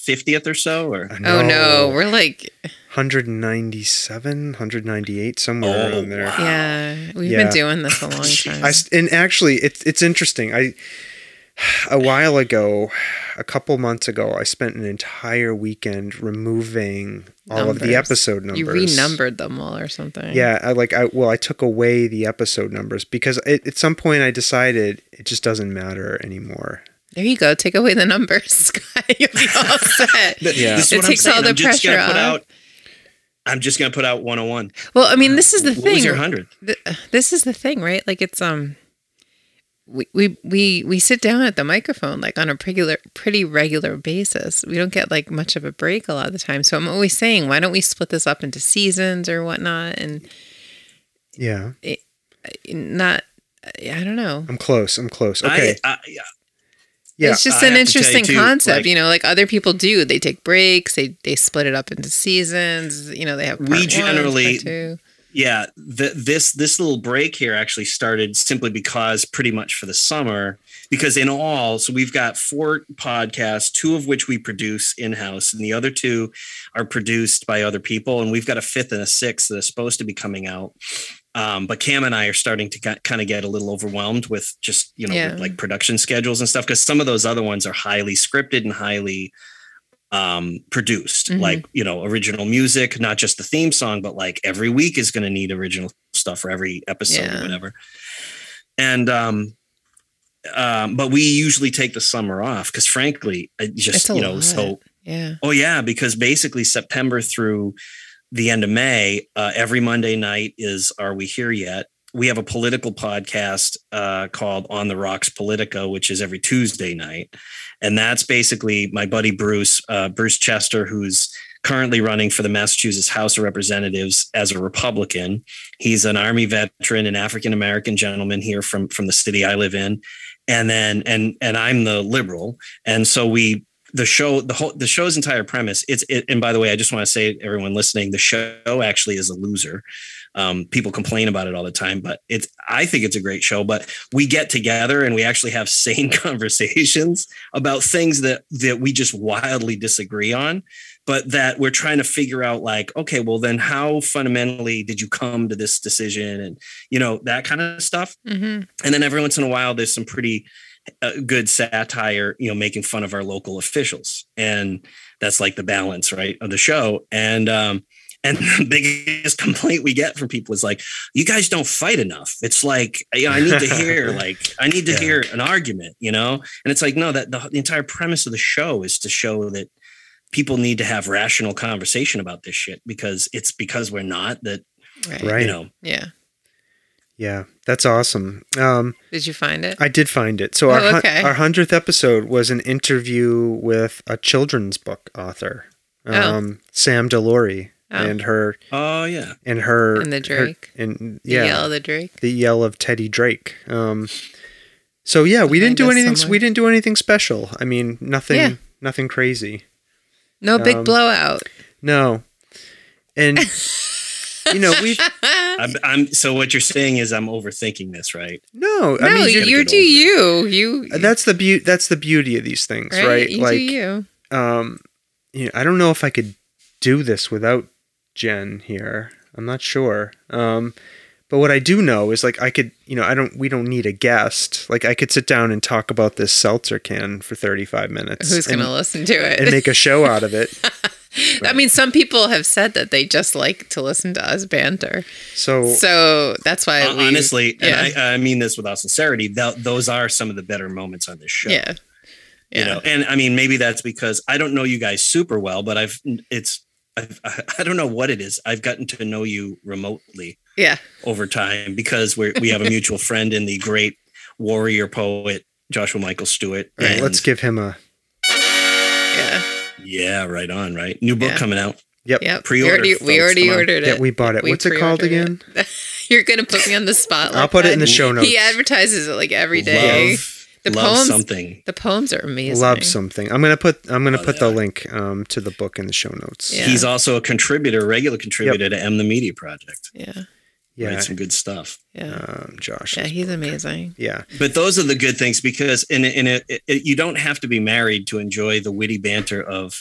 Speaker 3: 150th or so, or
Speaker 2: Oh no, we're like,
Speaker 1: 197, 198, somewhere
Speaker 3: Oh,
Speaker 1: around there.
Speaker 3: wow.
Speaker 2: yeah, we've
Speaker 1: Yeah.
Speaker 2: been doing this a long time.
Speaker 1: I s- and actually, it's it's interesting. I a while ago, a couple months ago, I spent an entire weekend removing all of the episode numbers.
Speaker 2: you renumbered them all or something.
Speaker 1: Yeah, I like I well, I took away the episode numbers because it, at some point I decided it just doesn't matter anymore.
Speaker 2: There you go. Take away the numbers, Scott. You'll be all set.
Speaker 1: Yeah.
Speaker 3: this is
Speaker 2: It
Speaker 3: I'm
Speaker 2: takes all
Speaker 3: saying.
Speaker 2: the
Speaker 3: I'm just gonna put
Speaker 2: off.
Speaker 3: out. I'm just gonna put out 101.
Speaker 2: Well, I mean, this is the
Speaker 3: what
Speaker 2: thing.
Speaker 3: was your hundred?
Speaker 2: this is the thing, right? Like it's um we, we we we sit down at the microphone like on a regular pretty regular basis. We don't get like much of a break a lot of the time. So I'm always saying, why don't we split this up into seasons or whatnot and
Speaker 1: Yeah,
Speaker 2: not I don't know.
Speaker 1: I'm close. I'm close. Okay.
Speaker 3: I, I,
Speaker 1: yeah.
Speaker 2: it's just
Speaker 3: I
Speaker 2: an
Speaker 3: have to tell you,
Speaker 2: interesting
Speaker 3: too,
Speaker 2: concept,
Speaker 3: like-
Speaker 2: you know, like other people do. They take breaks, they they split it up into seasons, you know, they have
Speaker 3: We
Speaker 2: part one,
Speaker 3: generally- yeah th- this this little break here actually started simply because pretty much for the summer because in all so we've got four podcasts two of which we produce in-house and the other two are produced by other people and we've got a fifth and a sixth that are supposed to be coming out um, but cam and i are starting to kind of get a little overwhelmed with just you know
Speaker 2: Yeah.
Speaker 3: like production schedules and stuff because some of those other ones are highly scripted and highly um produced
Speaker 2: Mhm.
Speaker 3: like you know original music not just the theme song but like every week is going to need original stuff for every episode
Speaker 2: Yeah.
Speaker 3: or whatever and um um but we usually take the summer off because frankly I just you know
Speaker 2: lot.
Speaker 3: so
Speaker 2: Yeah.
Speaker 3: oh yeah because basically september through the end of may uh, every monday night is are we here yet? We have a political podcast uh, called On the Rocks Politica, which is every Tuesday night, and that's basically my buddy Bruce, uh, Bruce Chester, who's currently running for the Massachusetts House of Representatives as a Republican. He's an Army veteran, an African American gentleman here from from the city I live in, and then and and I'm the liberal, and so we the show the whole the show's entire premise it's it, and by the way i just want to say everyone listening the show actually is a loser. Um, people complain about it all the time but it's i think it's a great show but we get together and we actually have sane conversations about things that that we just wildly disagree on but that we're trying to figure out like okay well then how fundamentally did you come to this decision? And you know that kind of stuff.
Speaker 2: Hmm
Speaker 3: and then every once in a while there's some pretty good satire you know making fun of our local officials and that's like the balance right of the show and um and the biggest complaint we get from people is like you guys don't fight enough it's like you know, i need to hear like i need to
Speaker 1: Yeah.
Speaker 3: hear an argument you know and it's like no that the, the entire premise of the show is to show that people need to have rational conversation about this shit because it's because we're not that
Speaker 2: Right.
Speaker 1: Right.
Speaker 3: you know
Speaker 2: Yeah.
Speaker 1: Yeah, that's awesome. Um,
Speaker 2: Did you find it?
Speaker 1: I did find it. So
Speaker 2: Oh,
Speaker 1: our
Speaker 2: okay.
Speaker 1: our hundredth episode was an interview with a children's book author,
Speaker 2: Oh.
Speaker 1: um, Sam Delory,
Speaker 2: Oh.
Speaker 1: and her
Speaker 3: Oh yeah.
Speaker 1: and her
Speaker 2: And the
Speaker 1: her-
Speaker 2: Drake.
Speaker 1: and
Speaker 2: The
Speaker 1: yeah,
Speaker 2: Yell of the Drake.
Speaker 1: the yell of Teddy Drake. Um, so yeah, we didn't do anything.
Speaker 2: somewhere.
Speaker 1: We didn't do anything special. I mean, nothing.
Speaker 2: Yeah.
Speaker 1: Nothing crazy.
Speaker 2: No big
Speaker 1: Um,
Speaker 2: blowout.
Speaker 1: No, and you know we
Speaker 3: I'm, I'm. So what you're saying is I'm overthinking this, right?
Speaker 1: no. I
Speaker 2: no,
Speaker 1: mean,
Speaker 2: you, you do
Speaker 3: over
Speaker 2: you. You
Speaker 1: that's the beauty. That's the beauty of these things,
Speaker 2: right.
Speaker 1: right?
Speaker 2: You
Speaker 1: like,
Speaker 2: do you.
Speaker 1: um, you know, I don't know if I could do this without Jen here. I'm not sure. Um, but what I do know is like I could, you know, I don't. We don't need a guest. Like I could sit down and talk about this seltzer can for 35 minutes.
Speaker 2: Who's
Speaker 1: and,
Speaker 2: going to listen to it?
Speaker 1: and make a show out of it?
Speaker 2: I mean, some people have said that they just like to listen to us banter.
Speaker 1: So
Speaker 2: So that's why
Speaker 3: Hon-
Speaker 2: we,
Speaker 3: Honestly,
Speaker 2: yeah.
Speaker 3: and I, I mean this without sincerity. Th- those are some of the better moments on this show.
Speaker 2: yeah. Yeah.
Speaker 3: You know, and I mean maybe that's because I don't know you guys super well, but I've it's I've, I don't know what it is. I've gotten to know you remotely
Speaker 2: yeah.
Speaker 3: over time because we're we have a mutual friend in the great warrior poet Joshua Michael Stewart.
Speaker 1: all right,
Speaker 3: And-
Speaker 1: let's give him a.
Speaker 2: Yeah.
Speaker 3: yeah, right on, right. New book
Speaker 2: Yeah.
Speaker 3: coming out.
Speaker 1: Yep.
Speaker 2: Yep.
Speaker 3: Pre-order,
Speaker 2: We already, we already
Speaker 3: on.
Speaker 2: ordered it.
Speaker 1: Yeah, we bought it.
Speaker 2: We
Speaker 1: What's it called
Speaker 2: pre-ordered
Speaker 1: again?
Speaker 2: it. You're gonna put me on the spot.
Speaker 1: I'll
Speaker 2: like
Speaker 1: put it in the show notes.
Speaker 2: He advertises it like every day.
Speaker 3: Love,
Speaker 2: The
Speaker 3: love
Speaker 2: poems-
Speaker 3: something.
Speaker 2: The poems are amazing.
Speaker 1: Love something. I'm gonna put. I'm gonna
Speaker 3: Oh,
Speaker 1: put the
Speaker 3: yeah.
Speaker 1: link um, to the book in the show notes.
Speaker 2: Yeah.
Speaker 3: He's also a contributor, regular contributor to M the Media Project.
Speaker 2: Yeah.
Speaker 1: Yeah.
Speaker 3: Writes some good stuff.
Speaker 2: Yeah.
Speaker 1: Um, Josh.
Speaker 2: yeah. He's amazing.
Speaker 1: yeah.
Speaker 3: But those are the good things because in in it, it, you don't have to be married to enjoy the witty banter of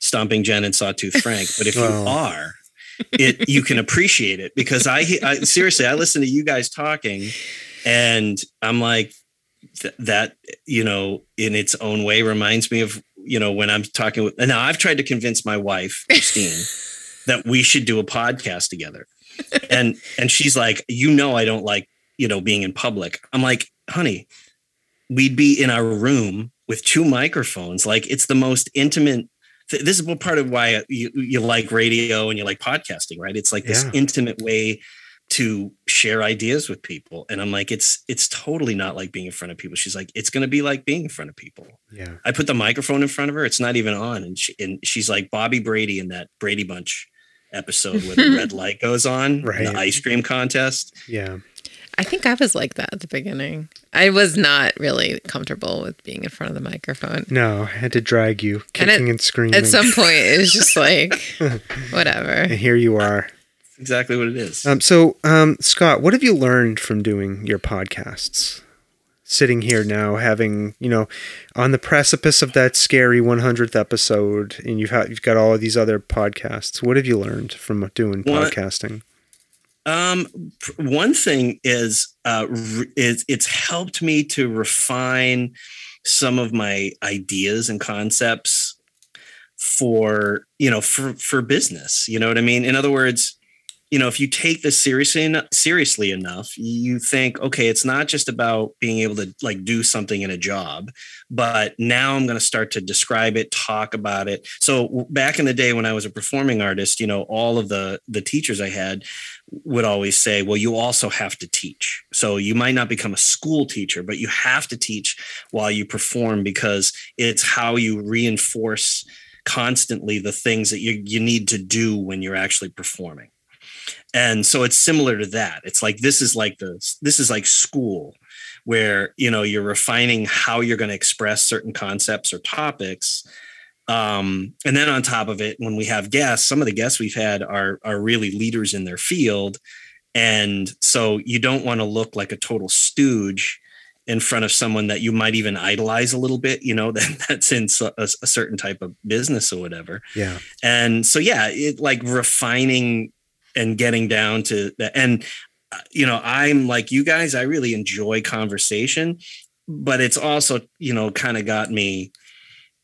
Speaker 3: Stomping Jen and Sawtooth Frank. But if you are, it you can appreciate it because I, I seriously I listen to you guys talking, and I'm like th- that you know in its own way reminds me of you know when I'm talking with and now I've tried to convince my wife Christine that we should do a podcast together, and and she's like you know I don't like you know being in public. I'm like honey, we'd be in our room with two microphones. Like it's the most intimate th- this is part of why you, you like radio and you like podcasting right? It's like this
Speaker 1: Yeah.
Speaker 3: intimate way to share ideas with people. And i'm like it's it's totally not like being in front of people. She's like it's going to be like being in front of people.
Speaker 1: Yeah.
Speaker 3: i put the microphone in front of her it's not even on. And, she, and she's like bobby brady in that brady bunch episode where the red light goes on
Speaker 1: Right.
Speaker 3: the ice cream contest
Speaker 1: Yeah.
Speaker 2: I think I was like that at the beginning. I was not really comfortable with being in front of the microphone.
Speaker 1: No, I had to drag you,
Speaker 2: And at-
Speaker 1: kicking and screaming.
Speaker 2: At some point, it was just like, whatever.
Speaker 1: and here you are.
Speaker 3: That's exactly what it is
Speaker 1: Um, so, um, Scott, what have you learned from doing your podcasts? Sitting here now, having you know, on the precipice of that scary 100th episode, and you've had you've got all of these other podcasts. What have you learned from doing podcasting?
Speaker 3: Um, one thing is, uh, is it's helped me to refine some of my ideas and concepts for you know for for business. You know what I mean? In other words, you know, if you take this seriously enough, seriously enough, you think, okay, it's not just about being able to like do something in a job, but now I'm going to start to describe it, talk about it. So back in the day when I was a performing artist, you know, all of the the teachers I had would always say, well, you also have to teach. So you might not become a school teacher, but you have to teach while you perform because it's how you reinforce constantly the things that you, you need to do when you're actually performing. And so it's similar to that. It's like this is like the this is like school where you know you're refining how you're going to express certain concepts or topics um, and then on top of it, when we have guests, some of the guests we've had are are really leaders in their field, and so you don't want to look like a total stooge in front of someone that you might even idolize a little bit, you know, that that's in a, a certain type of business or whatever.
Speaker 1: Yeah,
Speaker 3: And so, yeah, it like refining and getting down to that. And, uh, you know, I'm like you guys, I really enjoy conversation, but it's also, you know, kind of got me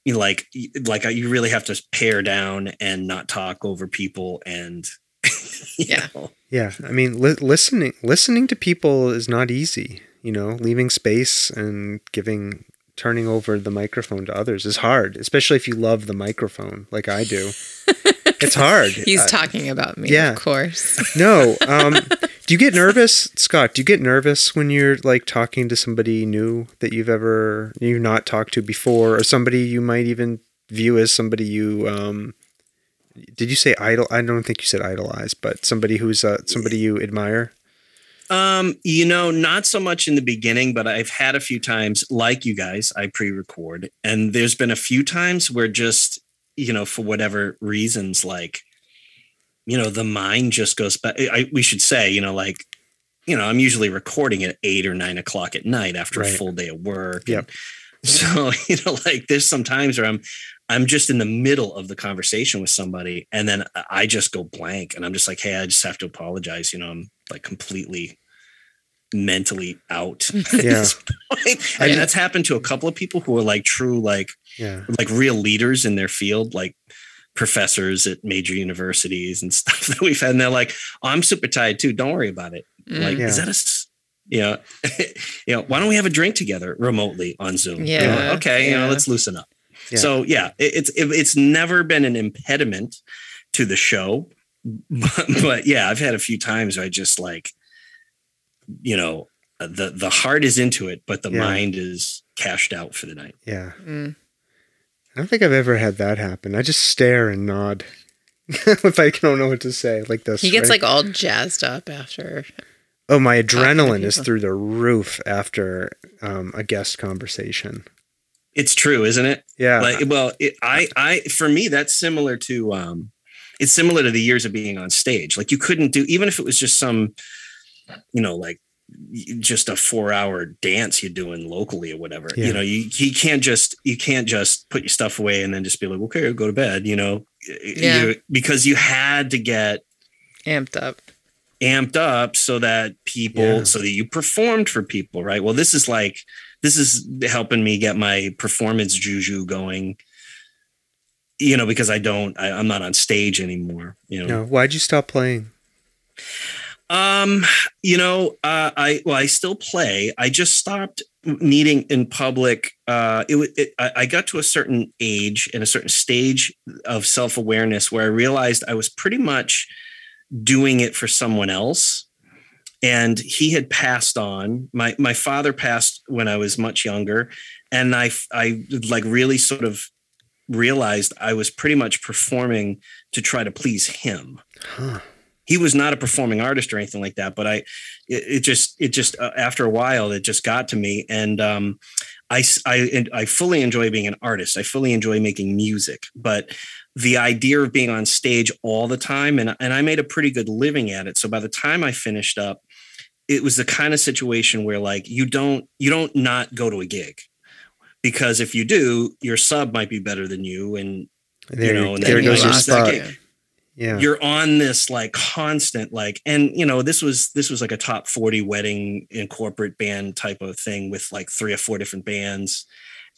Speaker 3: you know, like, like uh, you really have to pare down and not talk over people. And,
Speaker 2: Yeah.
Speaker 3: know,
Speaker 1: yeah. I mean, li- listening listening to people is not easy. You know, leaving space and giving turning over the microphone to others is hard, especially if you love the microphone like I do. it's hard.
Speaker 2: He's
Speaker 1: Uh,
Speaker 2: talking about me,
Speaker 1: yeah.
Speaker 2: of course.
Speaker 1: No. Um, do you get nervous, Scott? Do you get nervous when you're like talking to somebody new that you've ever you've not talked to before, or somebody you might even view as somebody you um did you say idol? I don't think you said idolize, but somebody who's uh, somebody you admire.
Speaker 3: Um, you know, not so much in the beginning, but I've had a few times, like you guys, I pre-record, and there's been a few times where just, you know, for whatever reasons, like, you know, the mind just goes back. I, we should say, you know, like, you know, I'm usually recording at eight or nine o'clock at night after
Speaker 1: Right.
Speaker 3: a full day of work.
Speaker 1: Yep.
Speaker 3: And So, you know, like there's some times where I'm I'm just in the middle of the conversation with somebody and then I just go blank and I'm just like, hey, I just have to apologize. You know, I'm like completely mentally out.
Speaker 1: Yeah.
Speaker 3: this point. And
Speaker 2: Yeah.
Speaker 3: that's happened to a couple of people who are like true, like
Speaker 1: Yeah,
Speaker 3: like real leaders in their field, like professors at major universities and stuff that we've had. And they're like, oh, I'm super tired too. Don't worry about it. Like,
Speaker 1: Yeah.
Speaker 3: is that a, s- you know, you know, why don't we have a drink together remotely on Zoom? You know,
Speaker 2: Yeah,
Speaker 3: okay. You know, let's loosen up.
Speaker 1: Yeah.
Speaker 3: So yeah, it, it's, it, it's never been an impediment to the show, but, but yeah, I've had a few times where I just like, you know, the, the heart is into it, but the
Speaker 1: Yeah.
Speaker 3: mind is cashed out for the night.
Speaker 1: yeah.
Speaker 2: Mm.
Speaker 1: I don't think I've ever had that happen. I just stare and nod if I don't know what to say, like this.
Speaker 2: He gets
Speaker 1: right?
Speaker 2: like all jazzed up after.
Speaker 1: oh, my adrenaline is through the roof after um, a guest conversation.
Speaker 3: It's true, isn't it?
Speaker 1: Yeah,
Speaker 3: like well it, i i for me that's similar to um it's similar to the years of being on stage like you couldn't do even if it was just some you know like just a four hour dance you're doing locally or whatever
Speaker 1: Yeah.
Speaker 3: you know you, you can't just you can't just put your stuff away and then just be like okay go to bed you know
Speaker 2: Yeah.
Speaker 3: You- because you had to get
Speaker 2: amped up.
Speaker 3: amped up so that people
Speaker 1: Yeah.
Speaker 3: so that you performed for people right well this is like this is helping me get my performance juju going you know because i don't I, i'm not on stage anymore you know
Speaker 1: no. Why'd you stop playing?
Speaker 3: Um you know uh i well i still play. I just stopped meeting in public uh it, it I, got to a certain age and a certain stage of self-awareness where i realized i was pretty much doing it for someone else. And he had passed on. My my father passed when i was much younger. And i i like really sort of realized i was pretty much performing to try to please him.
Speaker 1: Huh.
Speaker 3: He was not a performing artist or anything like that but i it, it just it just uh, after a while it just got to me and um I, and I fully enjoy being an artist. I fully enjoy making music, but the idea of being on stage all the time and and I made a pretty good living at it. So by the time I finished up, it was the kind of situation where like you don't you don't not go to a gig because if you do, your sub might be better than you and
Speaker 1: There,
Speaker 3: know, and
Speaker 1: there goes
Speaker 3: you
Speaker 1: your
Speaker 3: lost
Speaker 1: spot.
Speaker 3: that gig.
Speaker 1: Yeah,
Speaker 3: you're on this like constant like and you know this was this was like a top 40 wedding and corporate band type of thing with like three or four different bands.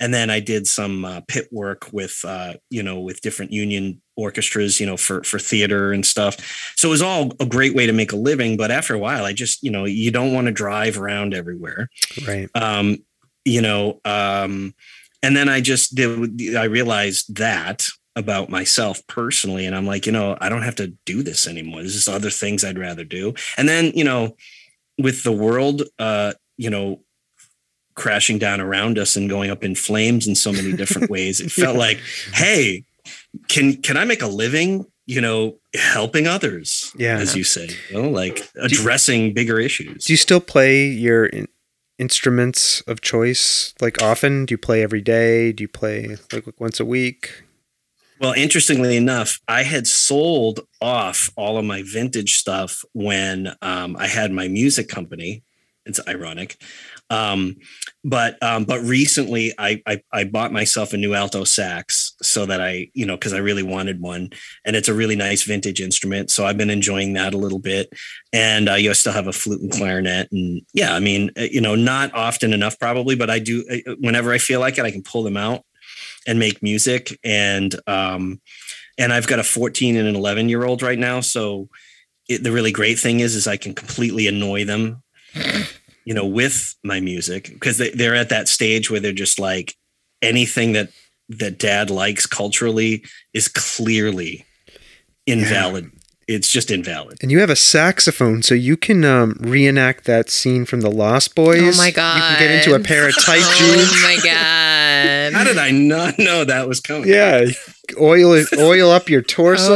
Speaker 3: And then i did some uh, pit work with uh you know with different union orchestras you know for for theater and stuff. So it was all a great way to make a living but after a while i just you know you don't want to drive around everywhere.
Speaker 1: Right.
Speaker 3: um you know um and then i just did i realized that about myself personally and i'm like you know i don't have to do this anymore there's just other things i'd rather do and then you know with the world uh you know crashing down around us and going up in flames in so many different ways it felt
Speaker 1: Yeah.
Speaker 3: like hey can can i make a living you know helping others
Speaker 1: Yeah.
Speaker 3: as you say you know like addressing bigger issues
Speaker 1: Do you still play your in- instruments of choice like often? Do you play every day? Do you play like once a week?
Speaker 3: Well, interestingly enough, I had sold off all of my vintage stuff when um, I had my music company. It's ironic, um, but um, but recently I, I I bought myself a new alto sax so that I you know because I really wanted one, and it's a really nice vintage instrument. So I've been enjoying that a little bit, and uh, you know, I still have a flute and clarinet, and yeah, I mean uh, you know not often enough probably, but I do uh, whenever I feel like it, I can pull them out and make music and um and I've got a 14 and an 11 year old right now so it, the really great thing is is I can completely annoy them you know with my music because they, they're at that stage where they're just like anything that that dad likes culturally is clearly invalid it's just invalid.
Speaker 1: And you have a saxophone, so you can um, reenact that scene from The Lost Boys.
Speaker 2: Oh my god!
Speaker 1: You can get into a pair of tight jeans.
Speaker 2: Oh my god.
Speaker 3: How did I not know that was coming?
Speaker 1: Yeah, oil oil up your torso.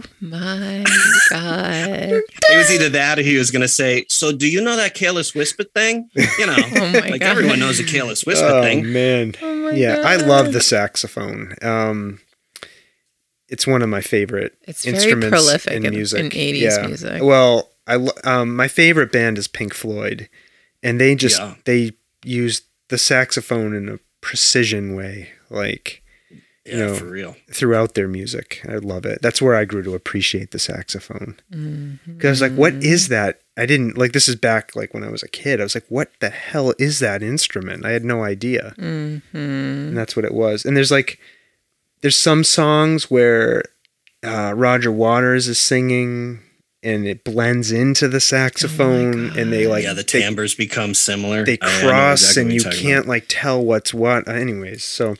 Speaker 2: Oh my god.
Speaker 3: It was either that or he was going to say, So, do you know that careless whisper thing? You know,
Speaker 2: Oh
Speaker 3: like
Speaker 2: God.
Speaker 3: everyone knows a careless whisper
Speaker 1: Oh
Speaker 3: thing.
Speaker 1: man,
Speaker 2: Oh my
Speaker 1: yeah, I love the saxophone. Um, it's one of my favorite
Speaker 2: It's very prolific
Speaker 1: in
Speaker 2: in-
Speaker 1: music.
Speaker 2: in 80s
Speaker 1: yeah.
Speaker 2: music.
Speaker 1: Well, I lo- um, my favorite band is Pink Floyd, and they just
Speaker 3: Yeah.
Speaker 1: they use the saxophone in a precision way, like
Speaker 3: Yeah,
Speaker 1: know,
Speaker 3: for real.
Speaker 1: throughout their music. I love it. That's where I grew to appreciate the saxophone.
Speaker 2: Mm-hmm.
Speaker 1: Because I was like, what is that? I didn't like this is back like when I was a kid. I was like, what the hell is that instrument? I had no idea.
Speaker 2: Mhm.
Speaker 1: And that's what it was. And there's like there's some songs where uh, Roger Waters is singing and it blends into the saxophone and they like
Speaker 3: yeah, the
Speaker 1: they-
Speaker 3: timbres become similar.
Speaker 1: they
Speaker 3: I- I know
Speaker 1: cross
Speaker 3: exactly
Speaker 1: and you can't
Speaker 3: about.
Speaker 1: like tell what's what. Anyways, so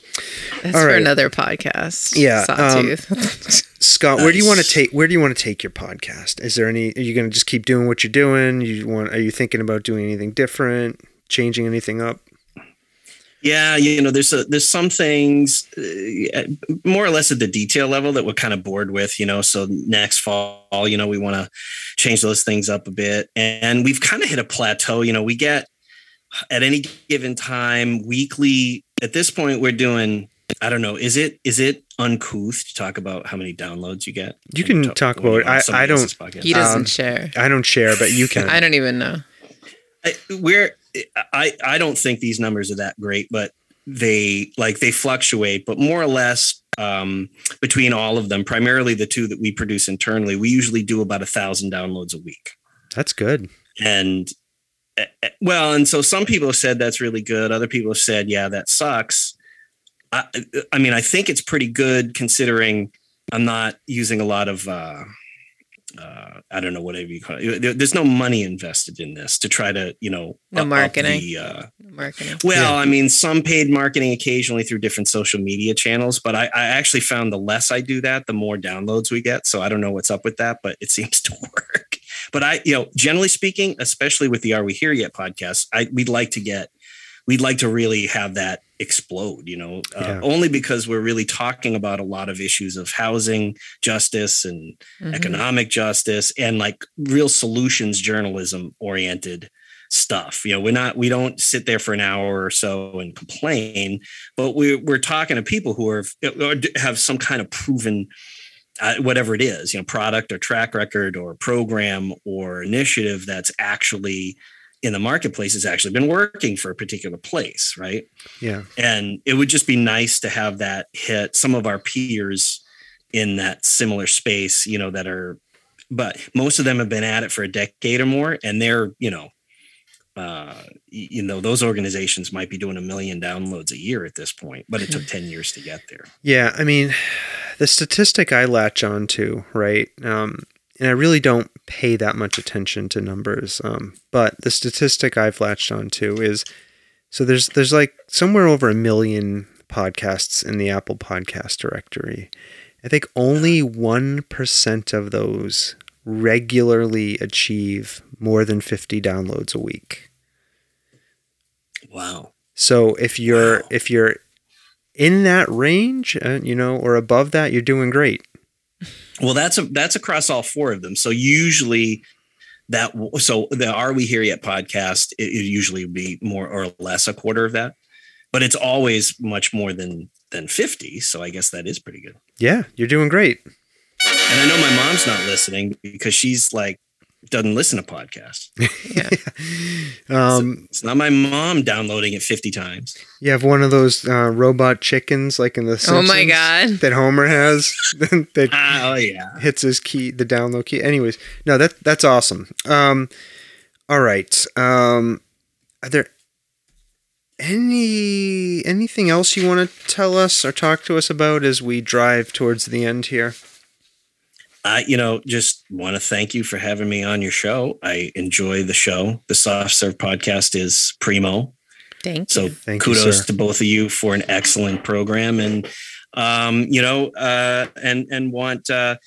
Speaker 2: That's
Speaker 1: All
Speaker 2: for
Speaker 1: right.
Speaker 2: another podcast.
Speaker 1: Yeah, um,
Speaker 2: Sawtooth.
Speaker 1: Scott, where do you want to take where do you want to take your podcast? Is there any are you going to just keep doing what you're doing? You want are you thinking about doing anything different, changing anything up?
Speaker 3: Yeah, you know, there's a, there's some things uh, more or less at the detail level that we're kind of bored with, you know. So next fall, you know, we want to change those things up a bit, and we've kind of hit a plateau. You know, we get at any given time weekly. At this point, we're doing. I don't know. Is it is it uncouth to talk about how many downloads you get?
Speaker 1: You can
Speaker 3: to-
Speaker 1: talk about it.
Speaker 3: on
Speaker 1: I-
Speaker 3: somebody
Speaker 1: I don't-
Speaker 3: else's podcast?
Speaker 2: he doesn't
Speaker 1: um,
Speaker 2: share.
Speaker 1: I don't share, but you can.
Speaker 2: I don't even know.
Speaker 3: I, we're I I don't think these numbers are that great, but they like they fluctuate, but more or less um, between all of them, primarily the two that we produce internally, we usually do about a thousand downloads a week.
Speaker 1: That's good.
Speaker 3: And eh, eh, well, and so some people have said that's really good. Other people have said, yeah, that sucks. I, I mean, I think it's pretty good considering I'm not using a lot of, uh, uh, I don't know, whatever you call it. There- There's no money invested in this to try to, you know,
Speaker 2: No
Speaker 3: up- up
Speaker 2: marketing.
Speaker 3: the, uh,
Speaker 2: Marketing.
Speaker 3: well,
Speaker 1: Yeah.
Speaker 3: I mean, some paid marketing occasionally through different social media channels, but I, I actually found the less I do that, the more downloads we get. So I don't know what's up with that, but it seems to work. But I, you know, generally speaking, especially with the Are We Here Yet podcast, I we'd like to get, we'd like to really have that explode. You know, uh,
Speaker 1: Yeah.
Speaker 3: only because we're really talking about a lot of issues of housing justice and
Speaker 2: Mhm.
Speaker 3: economic justice and like real solutions journalism oriented stuff you know we're not we don't sit there for an hour or so and complain but we're, we're talking to people who are or have some kind of proven uh, whatever it is you know product or track record or program or initiative that's actually in the marketplace has actually been working for a particular place right
Speaker 1: Yeah.
Speaker 3: and it would just be nice to have that hit some of our peers in that similar space you know that are but most of them have been at it for a decade or more and they're you know uh you know those organizations might be doing a million downloads a year at this point but it took 10 years to get there
Speaker 1: Yeah, I mean, the statistic I latch on to, right? Um, and I really don't pay that much attention to numbers, um, but the statistic I've latched on to is so there's there's like somewhere over a million podcasts in the Apple Podcast directory. I think only one percent of those regularly achieve more than fifty downloads a week.
Speaker 3: wow
Speaker 1: So if you're
Speaker 3: Wow.
Speaker 1: if you're in that range, uh, you know, or above that, you're doing great.
Speaker 3: Well that's a that's across all four of them. So usually that so the are we here yet podcast it, it usually would be more or less a quarter of that but it's always much more than than 50 so i guess that is pretty good.
Speaker 1: Yeah, you're doing great.
Speaker 3: and i know my mom's not listening because she's like doesn't listen to podcasts
Speaker 2: Yeah.
Speaker 1: Um,
Speaker 3: it's not my mom downloading it 50 times
Speaker 1: you have one of those uh, robot chickens, like in the
Speaker 2: Oh my god.
Speaker 1: that Homer has that
Speaker 3: oh yeah
Speaker 1: hits his key, the download key. Anyways, no, that that's awesome. Um, all right. Um, are there any anything else you want to tell us or talk to us about as we drive towards the end here?
Speaker 3: I, you know, just want to thank you for having me on your show. I enjoy the show. The Soft Serve podcast is primo.
Speaker 2: Thank
Speaker 3: So
Speaker 2: you.
Speaker 1: Thank
Speaker 3: kudos
Speaker 1: sir.
Speaker 3: to both of you for an excellent program, and um, you know, uh, and and want uh,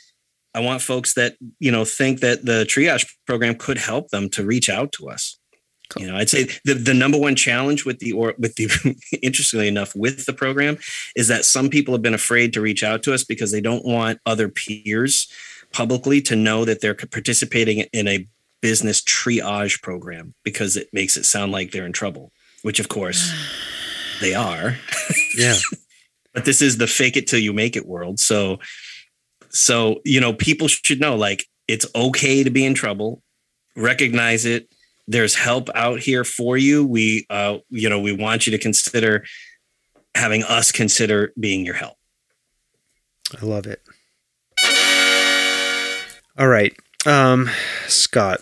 Speaker 3: I want folks that you know think that the triage program could help them to reach out to us.
Speaker 2: Cool.
Speaker 3: You know, I'd say the, the number one challenge with the or with the interestingly enough with the program is that some people have been afraid to reach out to us because they don't want other peers publicly to know that they're participating in a business triage program because it makes it sound like they're in trouble, which of course they are.
Speaker 1: Yeah.
Speaker 3: but this is the fake it till you make it world. So so, you know, people should know like it's okay to be in trouble. Recognize it. There's help out here for you. We uh you know, we want you to consider having us consider being your help.
Speaker 1: I love it. All right. Um, Scott,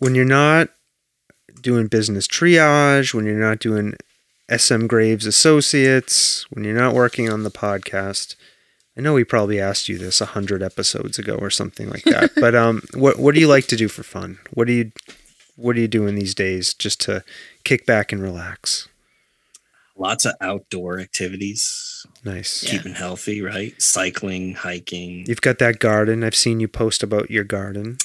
Speaker 1: when you're not doing business triage, when you're not doing SM Graves Associates, when you're not working on the podcast, I know we probably asked you this a hundred episodes ago or something like that. but um, what what do you like to do for fun? What do you what are you doing these days just to kick back and relax?
Speaker 3: Lots of outdoor activities,
Speaker 1: Nice.
Speaker 2: Yeah.
Speaker 3: keeping healthy, right? Cycling, hiking.
Speaker 1: You've got that garden. I've seen you post about your garden.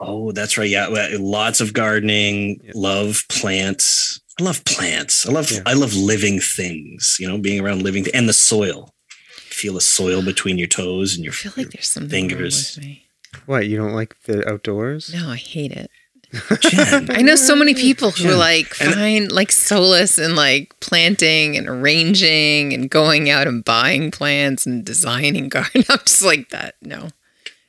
Speaker 3: Oh, that's right. Yeah, lots of gardening.
Speaker 1: Yeah.
Speaker 3: Love plants. I love plants. I love
Speaker 1: Yeah.
Speaker 3: I love living things. You know, being around living and the soil. Feel the soil between your toes and
Speaker 2: I
Speaker 3: your
Speaker 2: feel like there's something
Speaker 3: fingers.
Speaker 2: wrong with me.
Speaker 1: What, you don't like the outdoors?
Speaker 2: No, I hate it.
Speaker 3: Jen,
Speaker 2: I know so many people who
Speaker 3: Yeah.
Speaker 2: like
Speaker 3: And-
Speaker 2: find like solace in like planting and arranging and going out and buying plants and designing garden. I'm just like that. No,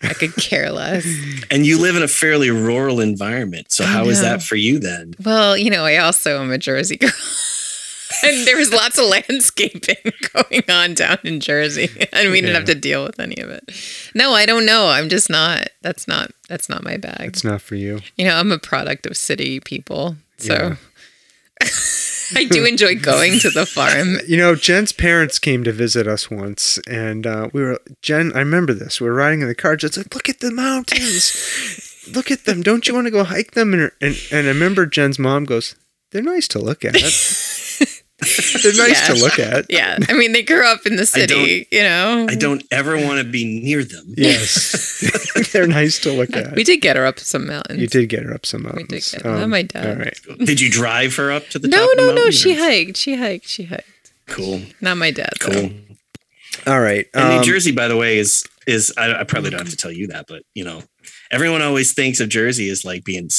Speaker 2: I could care less.
Speaker 3: and you live in a fairly rural environment. So
Speaker 2: I
Speaker 3: how is that for you then?
Speaker 2: Well, you know, I also am a Jersey girl. and there was lots of landscaping going on down in Jersey. And we didn't have to deal with any of it. No, I don't know. I'm just not that's not that's not my bag.
Speaker 1: It's not for you.
Speaker 2: You know, I'm a product of city people. So
Speaker 1: Yeah.
Speaker 2: I do enjoy going to the farm.
Speaker 1: You know, Jen's parents came to visit us once, and uh, we were Jen. I remember this. We were riding in the car. Jen's like, "Look at the mountains. Look at them. Don't you want to go hike them?" And, and and I remember Jen's mom goes, "They're nice to look at. They're nice to look at."
Speaker 2: Yeah. I mean, they grew up in the city, you know.
Speaker 3: I don't ever want to be near them.
Speaker 1: Yes, they're nice to look at.
Speaker 2: We did get her up some mountains.
Speaker 1: You did get her up some
Speaker 2: We
Speaker 1: mountains.
Speaker 2: did get her. My dad.
Speaker 1: All right.
Speaker 3: Did you drive her up to the
Speaker 2: No,
Speaker 3: top of the
Speaker 2: no, no. She hiked. She hiked. She hiked.
Speaker 3: Cool.
Speaker 2: Not my dad. though.
Speaker 3: Cool.
Speaker 1: All right.
Speaker 3: And New
Speaker 1: um,
Speaker 3: Jersey, by the way, is is I, I probably don't have to tell you that, but you know, everyone always thinks of Jersey as like being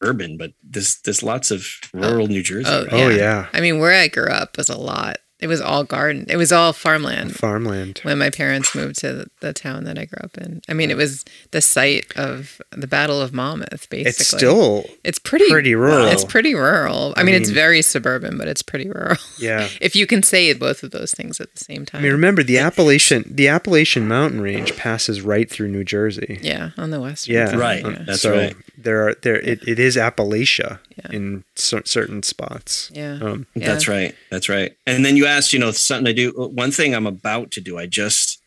Speaker 3: urban, but there's there's lots of rural oh. New Jersey.
Speaker 2: Oh,
Speaker 3: right?
Speaker 1: Oh yeah,
Speaker 2: I mean, where I grew up was a lot. It was all garden. It was all farmland
Speaker 1: farmland.
Speaker 2: when my parents moved to the, the town that I grew up in. I mean, it was the site of the Battle of Monmouth, basically.
Speaker 1: It's still
Speaker 2: it's pretty
Speaker 1: pretty rural.
Speaker 2: It's pretty rural. I,
Speaker 1: I
Speaker 2: mean, it's very suburban, but it's pretty rural.
Speaker 1: yeah.
Speaker 2: if you can say both of those things at the same time.
Speaker 1: I mean, remember the Appalachian the Appalachian Mountain Range passes right through New Jersey.
Speaker 2: yeah, on the west.
Speaker 1: Yeah,
Speaker 2: side,
Speaker 3: Right.
Speaker 2: Yeah.
Speaker 3: That's
Speaker 1: so
Speaker 3: right.
Speaker 1: there are there it, it is Appalachia
Speaker 2: Yeah.
Speaker 1: in cer- certain spots.
Speaker 2: Yeah.
Speaker 1: Um,
Speaker 2: Yeah.
Speaker 3: That's right. That's right. And then you asked, you know, something to do. One thing I'm about to do. I just,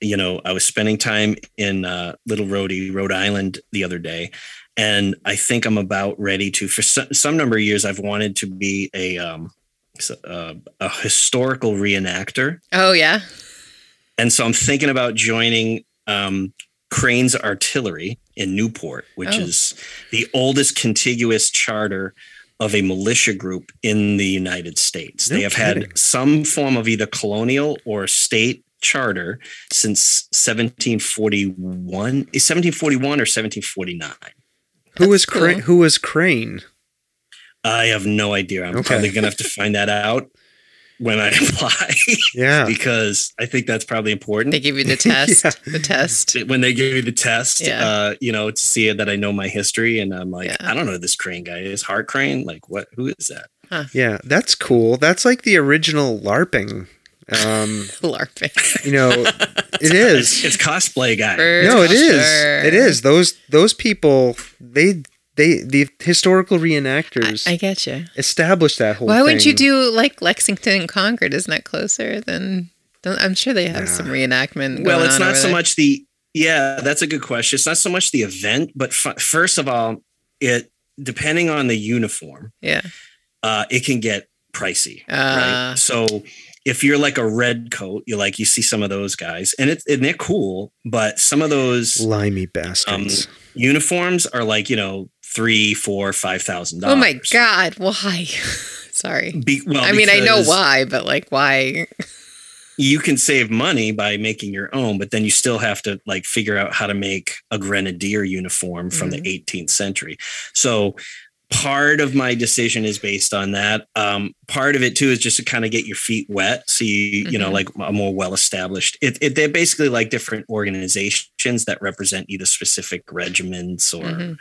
Speaker 3: you know, I was spending time in uh, Little Rhodey, Rhode Island, the other day, and I think I'm about ready to. For some, some number of years, I've wanted to be a um, s- uh, a historical reenactor,
Speaker 2: Oh yeah.
Speaker 3: and so I'm thinking about joining um, Crane's Artillery in Newport, which
Speaker 2: Oh.
Speaker 3: is the oldest contiguous charter of a militia group in the United States.
Speaker 1: No
Speaker 3: they have
Speaker 1: kidding.
Speaker 3: had some form of either colonial or state charter since 1741, 1741 or 1749.
Speaker 1: who was
Speaker 2: That's
Speaker 1: Crane?
Speaker 2: cool.
Speaker 1: Who was Crane?
Speaker 3: I have no idea. I'm
Speaker 1: Okay.
Speaker 3: probably going to have to find that out when I apply
Speaker 1: Yeah,
Speaker 3: because I think that's probably important.
Speaker 2: They give you the test.
Speaker 1: Yeah.
Speaker 2: The test.
Speaker 3: when they give you the test,
Speaker 2: Yeah.
Speaker 3: uh, you know, to see that I know my history, and I'm like,
Speaker 2: Yeah.
Speaker 3: I don't know who this crane guy is. Hart Crane, like what? Who is that?
Speaker 1: yeah, that's cool. That's like the original LARPing. Um,
Speaker 2: LARPing.
Speaker 1: you know, it is.
Speaker 3: It's cosplay guy.
Speaker 2: For
Speaker 1: No, it is.
Speaker 2: sure.
Speaker 1: It is. Those those people they they the historical reenactors
Speaker 2: I get you.
Speaker 1: established that whole.
Speaker 2: Why wouldn't you do like Lexington and Concord? Isn't that closer than? don't- I'm sure they have
Speaker 1: Yeah.
Speaker 2: some reenactment.
Speaker 3: Well, it's
Speaker 2: on
Speaker 3: not
Speaker 2: over
Speaker 3: so
Speaker 2: there.
Speaker 3: much the. Yeah, that's a good question. It's not so much the event, but f- first of all, it depending on the uniform,
Speaker 2: Yeah.
Speaker 3: uh, it can get pricey.
Speaker 2: Ah.
Speaker 3: right? So if you're like a red coat, you like you see some of those guys, and it's and they're cool, but some of those
Speaker 1: Limey bastards.
Speaker 3: uniforms are like you know three, four, five thousand
Speaker 2: Oh
Speaker 3: dollars.
Speaker 2: Oh my god, why? Sorry.
Speaker 3: Be, well,
Speaker 2: I mean, I know why, but like, why?
Speaker 3: You can save money by making your own, but then you still have to like figure out how to make a grenadier uniform from
Speaker 2: Mhm.
Speaker 3: the 18th century. So part of my decision is based on that. Um, part of it too is just to kind of get your feet wet, so you you know
Speaker 2: Mhm.
Speaker 3: like a more well established. It, it they're basically like different organizations that represent either specific regiments or
Speaker 2: Mhm.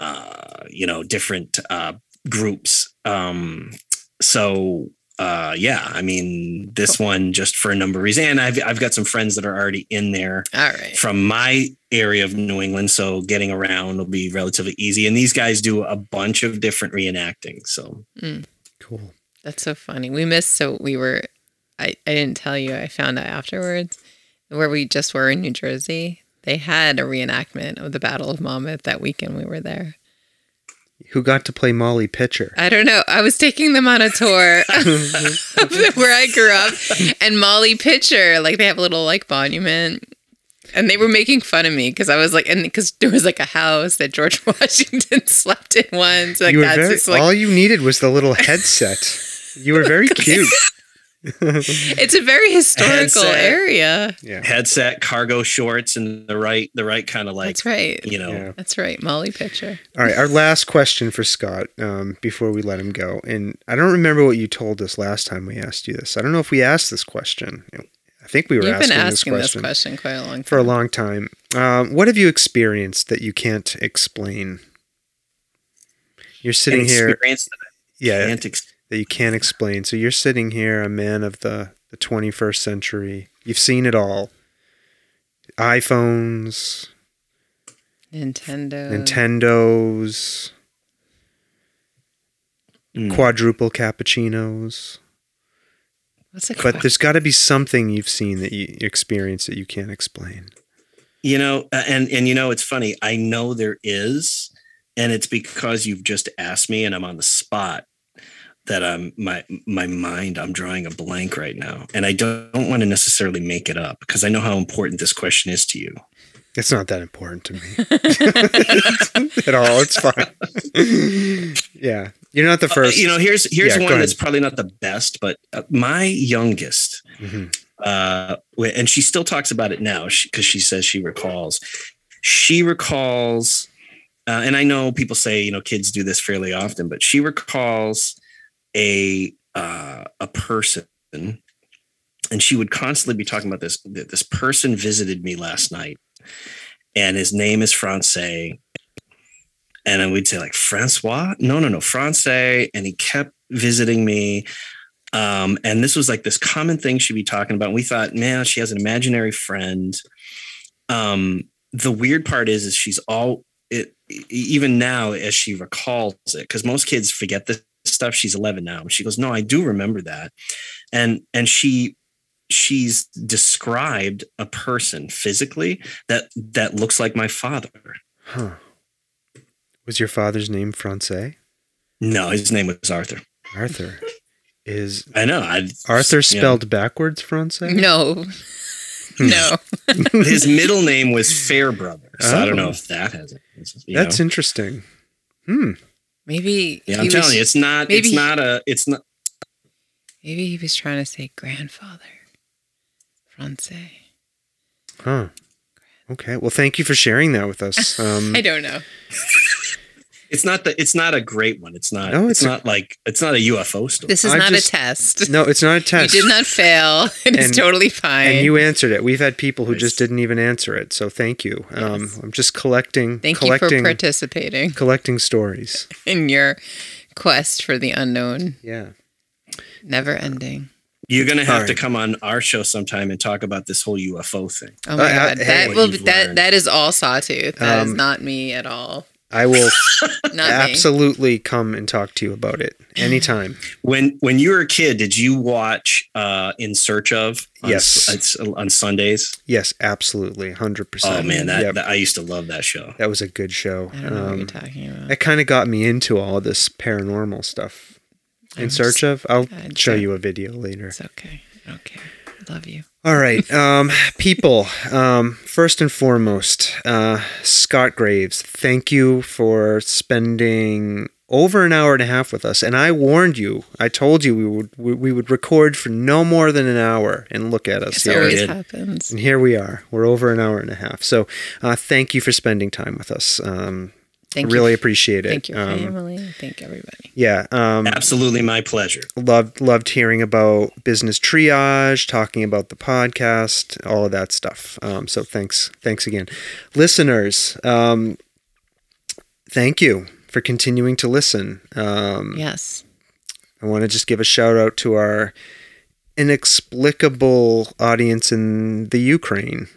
Speaker 3: Uh, you know different uh, groups. Um, so uh, yeah, I mean this one just for a number of reasons, and I've I've got some friends that are already in there
Speaker 2: All right.
Speaker 3: from my area of New England, so getting around will be relatively easy. And these guys do a bunch of different reenacting. So
Speaker 1: cool.
Speaker 2: That's so funny. We missed, so we were, I, I didn't tell you, I found out afterwards where we just were in New Jersey. They had a reenactment of the Battle of Monmouth that weekend we were there.
Speaker 1: Who got to play Molly Pitcher?
Speaker 2: I don't know. I was taking them on a tour of where I grew up, and Molly Pitcher, like they have a little like monument, and they were making fun of me because I was like, and because there was like a house that George Washington slept in once. Like
Speaker 1: you were
Speaker 2: that's
Speaker 1: very,
Speaker 2: just like
Speaker 1: all you needed was the little headset. You were very cute.
Speaker 2: It's a very historical
Speaker 3: Headset.
Speaker 2: area.
Speaker 1: Yeah.
Speaker 3: headset, cargo shorts, and the right the right kind of like
Speaker 2: That's right.
Speaker 3: you know.
Speaker 1: Yeah.
Speaker 2: That's right. Molly Pitcher.
Speaker 1: All right, our last question for Scott um, before we let him go. And I don't remember what you told us last time we asked you this. I don't know if we asked this question. I think we were
Speaker 2: You've
Speaker 1: asking,
Speaker 2: been
Speaker 1: this
Speaker 2: asking
Speaker 1: question,
Speaker 2: this question quite a long time.
Speaker 1: for a long time. Um, what have you experienced that you can't explain? You're sitting
Speaker 3: An
Speaker 1: here,
Speaker 3: experience that
Speaker 1: yeah,
Speaker 3: can't ex-
Speaker 1: that you can't explain. So you're sitting here, a man of the, the 21st century. You've seen it all. iPhones,
Speaker 2: Nintendo.
Speaker 1: Nintendos,
Speaker 3: Mm.
Speaker 1: quadruple cappuccinos.
Speaker 2: What's a
Speaker 1: But there's got to be something you've seen that you experienced that you can't explain.
Speaker 3: You know, uh, and and you know, it's funny. I know there is, and it's because you've just asked me, and I'm on the spot that I'm my my mind. I'm drawing a blank right now, and I don't, don't want to necessarily make it up because I know how important this question is to you.
Speaker 1: It's not that important to me at all. It's fine. yeah, you're not the
Speaker 3: Uh,
Speaker 1: first.
Speaker 3: you know, here's here's
Speaker 1: Yeah,
Speaker 3: one that's probably not the best, but uh, my youngest,
Speaker 1: Mhm.
Speaker 3: uh, and she still talks about it now because she says she recalls. She recalls, uh, and I know people say you know kids do this fairly often, but she recalls a uh, a person, and she would constantly be talking about this. This person visited me last night, and his name is Francais. And then we'd say like Francois, no, no, no, Francais, and he kept visiting me. Um, and this was like this common thing she'd be talking about. And We thought, man, she has an imaginary friend. Um, the weird part is, is she's all it even now as she recalls it, because most kids forget this stuff. She's 11 now. She goes, no, I do remember that. And and she she's described a person physically that that looks like my father.
Speaker 1: Huh. Was your father's name Francais?
Speaker 3: No, his name was Arthur.
Speaker 1: Arthur. Is
Speaker 3: I know. I
Speaker 1: Arthur
Speaker 3: yeah.
Speaker 1: spelled backwards Francais?
Speaker 2: No.
Speaker 1: Hmm.
Speaker 2: no.
Speaker 3: his middle name was Fairbrother. So I don't know
Speaker 1: Oh.
Speaker 3: if that has it.
Speaker 1: That's
Speaker 3: know?
Speaker 1: interesting. Hmm.
Speaker 2: Maybe
Speaker 3: yeah. I'm
Speaker 2: was,
Speaker 3: telling you, it's not.
Speaker 2: maybe-
Speaker 3: It's not a. It's not.
Speaker 2: maybe he was trying to say grandfather. Francais.
Speaker 1: Huh. Okay. Well, thank you for sharing that with us. Um,
Speaker 2: I don't know.
Speaker 3: It's not the. It's not a great one. It's not.
Speaker 1: No,
Speaker 3: it's,
Speaker 1: it's a-
Speaker 3: not like. It's not a UFO story.
Speaker 2: This is
Speaker 1: I
Speaker 2: not
Speaker 1: just-
Speaker 2: a test.
Speaker 1: no, it's not a test.
Speaker 2: You did not fail. It is
Speaker 1: And-
Speaker 2: totally fine.
Speaker 1: and you answered it. We've had people who just didn't even answer it. So thank you. Um, I'm just collecting,
Speaker 2: Thank you
Speaker 1: collecting,
Speaker 2: for participating
Speaker 1: collecting stories.
Speaker 2: in your quest for the unknown,
Speaker 1: Yeah.
Speaker 2: never ending.
Speaker 3: You're gonna have
Speaker 1: All
Speaker 3: to come on our show sometime and talk about this whole UFO thing.
Speaker 2: Oh my
Speaker 1: Uh, uh,
Speaker 2: god,
Speaker 1: hey,
Speaker 2: that
Speaker 3: what
Speaker 2: will that
Speaker 3: learned.
Speaker 2: that is all Sawtooth. That is
Speaker 1: Um,
Speaker 2: not me at all.
Speaker 1: I will
Speaker 2: Not me.
Speaker 1: absolutely come and talk to you about it anytime.
Speaker 3: When when you were a kid, did you watch uh, In Search of? On,
Speaker 1: Yes.
Speaker 3: s- on Sundays.
Speaker 1: Yes, absolutely. 100%.
Speaker 3: Oh man, that,
Speaker 1: Yep.
Speaker 3: that I used to love that show.
Speaker 1: that was a good show.
Speaker 2: I don't know what you're
Speaker 1: Um,
Speaker 2: talking about.
Speaker 1: it kind of got me into all this paranormal stuff. In
Speaker 2: I'm
Speaker 1: search of, I'll
Speaker 2: I'd
Speaker 1: show
Speaker 2: say-
Speaker 1: you a video later.
Speaker 2: It's okay. I don't care. I love you.
Speaker 1: All right, um, people. Um, first and foremost, uh, Scott Graves. Thank you for spending over an hour and a half with us. And I warned you. I told you we would we, we would record for no more than an hour. And look at us here.
Speaker 2: always happens.
Speaker 1: And here we are. We're over an hour and a half. So uh, thank you for spending time with us. Um,
Speaker 2: Thank
Speaker 1: really
Speaker 2: you.
Speaker 1: appreciate it.
Speaker 2: Thank your
Speaker 1: Um,
Speaker 2: family. Thank everybody.
Speaker 1: yeah. Um,
Speaker 3: Absolutely my pleasure.
Speaker 1: loved loved hearing about business triage, talking about the podcast, all of that stuff. Um, so thanks, thanks again, listeners. Um, thank you for continuing to listen. Um,
Speaker 2: Yes.
Speaker 1: I want to just give a shout out to our inexplicable audience in the Ukraine.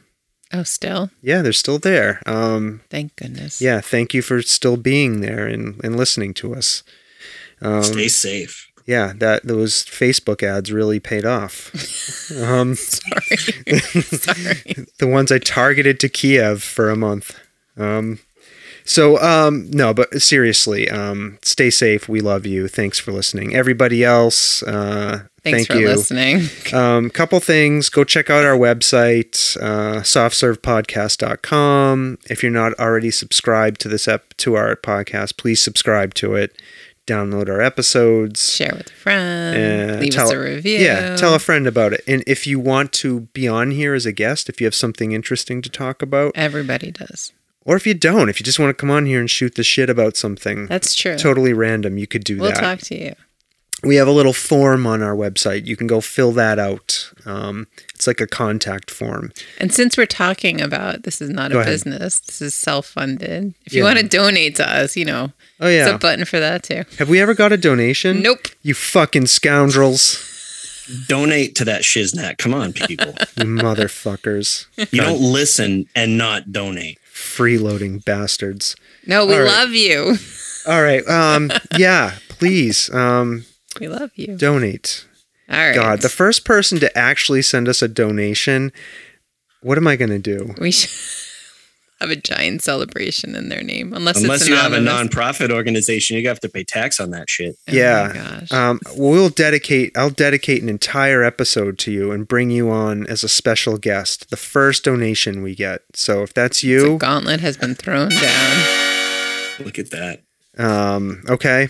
Speaker 2: Oh, still.
Speaker 1: Yeah, they're still there. Um,
Speaker 2: Thank goodness.
Speaker 1: yeah, thank you for still being there and, and listening to us. Um,
Speaker 3: Stay safe.
Speaker 1: yeah, that those Facebook ads really paid off. um,
Speaker 2: Sorry. Sorry.
Speaker 1: the ones I targeted to Kiev for a month. Um, so um, no, but seriously, um, stay safe. We love you. Thanks for listening. Everybody else, uh,
Speaker 2: Thanks
Speaker 1: thank
Speaker 2: for
Speaker 1: you.
Speaker 2: listening.
Speaker 1: Um, couple things. Go check out our website, uh, softservepodcast.com. If you're not already subscribed to this ep- to our podcast, please subscribe to it. Download our episodes.
Speaker 2: Share with a friend.
Speaker 1: Uh,
Speaker 2: leave
Speaker 1: tell-
Speaker 2: us a review.
Speaker 1: Yeah, tell a friend about it. And if you want to be on here as a guest, if you have something interesting to talk about,
Speaker 2: Everybody does.
Speaker 1: Or if you don't, if you just want to come on here and shoot the shit about something
Speaker 2: That's true.
Speaker 1: totally random, you could do
Speaker 2: we'll
Speaker 1: that.
Speaker 2: talk to you.
Speaker 1: We have a little form on our website. You can go fill that out. Um, it's like a contact form.
Speaker 2: And since we're talking about this is not
Speaker 1: Go
Speaker 2: a
Speaker 1: ahead.
Speaker 2: business, this is self funded. If you want to donate to us, you know,
Speaker 1: Oh yeah,
Speaker 2: there's
Speaker 1: yeah.
Speaker 2: a button for that too.
Speaker 1: Have we ever got a donation?
Speaker 2: Nope.
Speaker 1: You fucking scoundrels.
Speaker 3: Donate to that shiznat. Come on, people.
Speaker 1: You motherfuckers.
Speaker 3: You don't listen and not donate.
Speaker 1: Freeloading bastards.
Speaker 2: No, we
Speaker 1: right.
Speaker 2: love you.
Speaker 1: All right. Um, yeah, please um,
Speaker 2: We love you.
Speaker 1: donate.
Speaker 2: All right.
Speaker 1: God, the first person to actually send us a donation, what am I going to do?
Speaker 2: we should have a giant celebration in their name, unless
Speaker 3: Unless
Speaker 2: it's
Speaker 3: you have a nonprofit organization, you have to pay tax on that shit.
Speaker 2: Oh my
Speaker 1: yeah.
Speaker 2: gosh.
Speaker 1: Um, we'll dedicate, I'll dedicate an entire episode to you and bring you on as a special guest, the first donation we get. So if that's
Speaker 2: the
Speaker 1: you,
Speaker 2: gauntlet has been thrown down.
Speaker 3: Look at that.
Speaker 1: um, okay.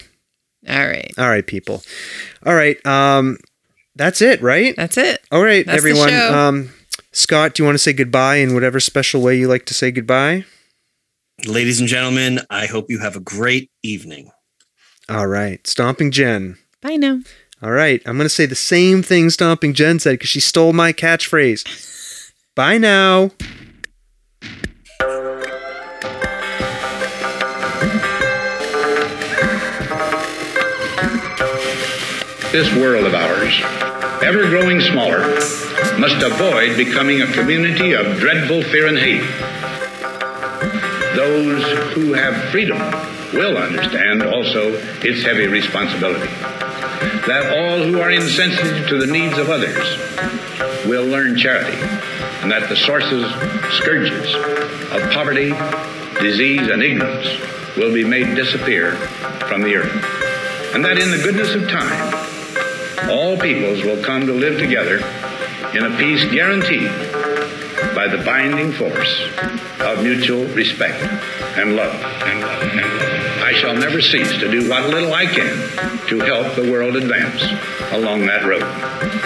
Speaker 2: All right.
Speaker 1: All right, people. All right. Um, that's it, right?
Speaker 2: That's it.
Speaker 1: All right,
Speaker 2: That's the
Speaker 1: everyone.
Speaker 2: show.
Speaker 1: Um, Scott, do you want to say goodbye in whatever special way you like to say goodbye?
Speaker 3: Ladies and gentlemen, I hope you have a great evening.
Speaker 1: All right, Stomping Jen.
Speaker 2: Bye now.
Speaker 1: All right, I'm going to say the same thing Stomping Jen said because she stole my catchphrase. Bye now.
Speaker 4: This world of ours, ever growing smaller, must avoid becoming a community of dreadful fear and hate. Those who have freedom will understand also its heavy responsibility. That all who are insensitive to the needs of others will learn charity, and that the sources, scourges of poverty, disease, and ignorance will be made disappear from the earth and that in the goodness of time, all peoples will come to live together in a peace guaranteed by the binding force of mutual respect and love. And love. And love. I shall never cease to do what little I can to help the world advance along that road.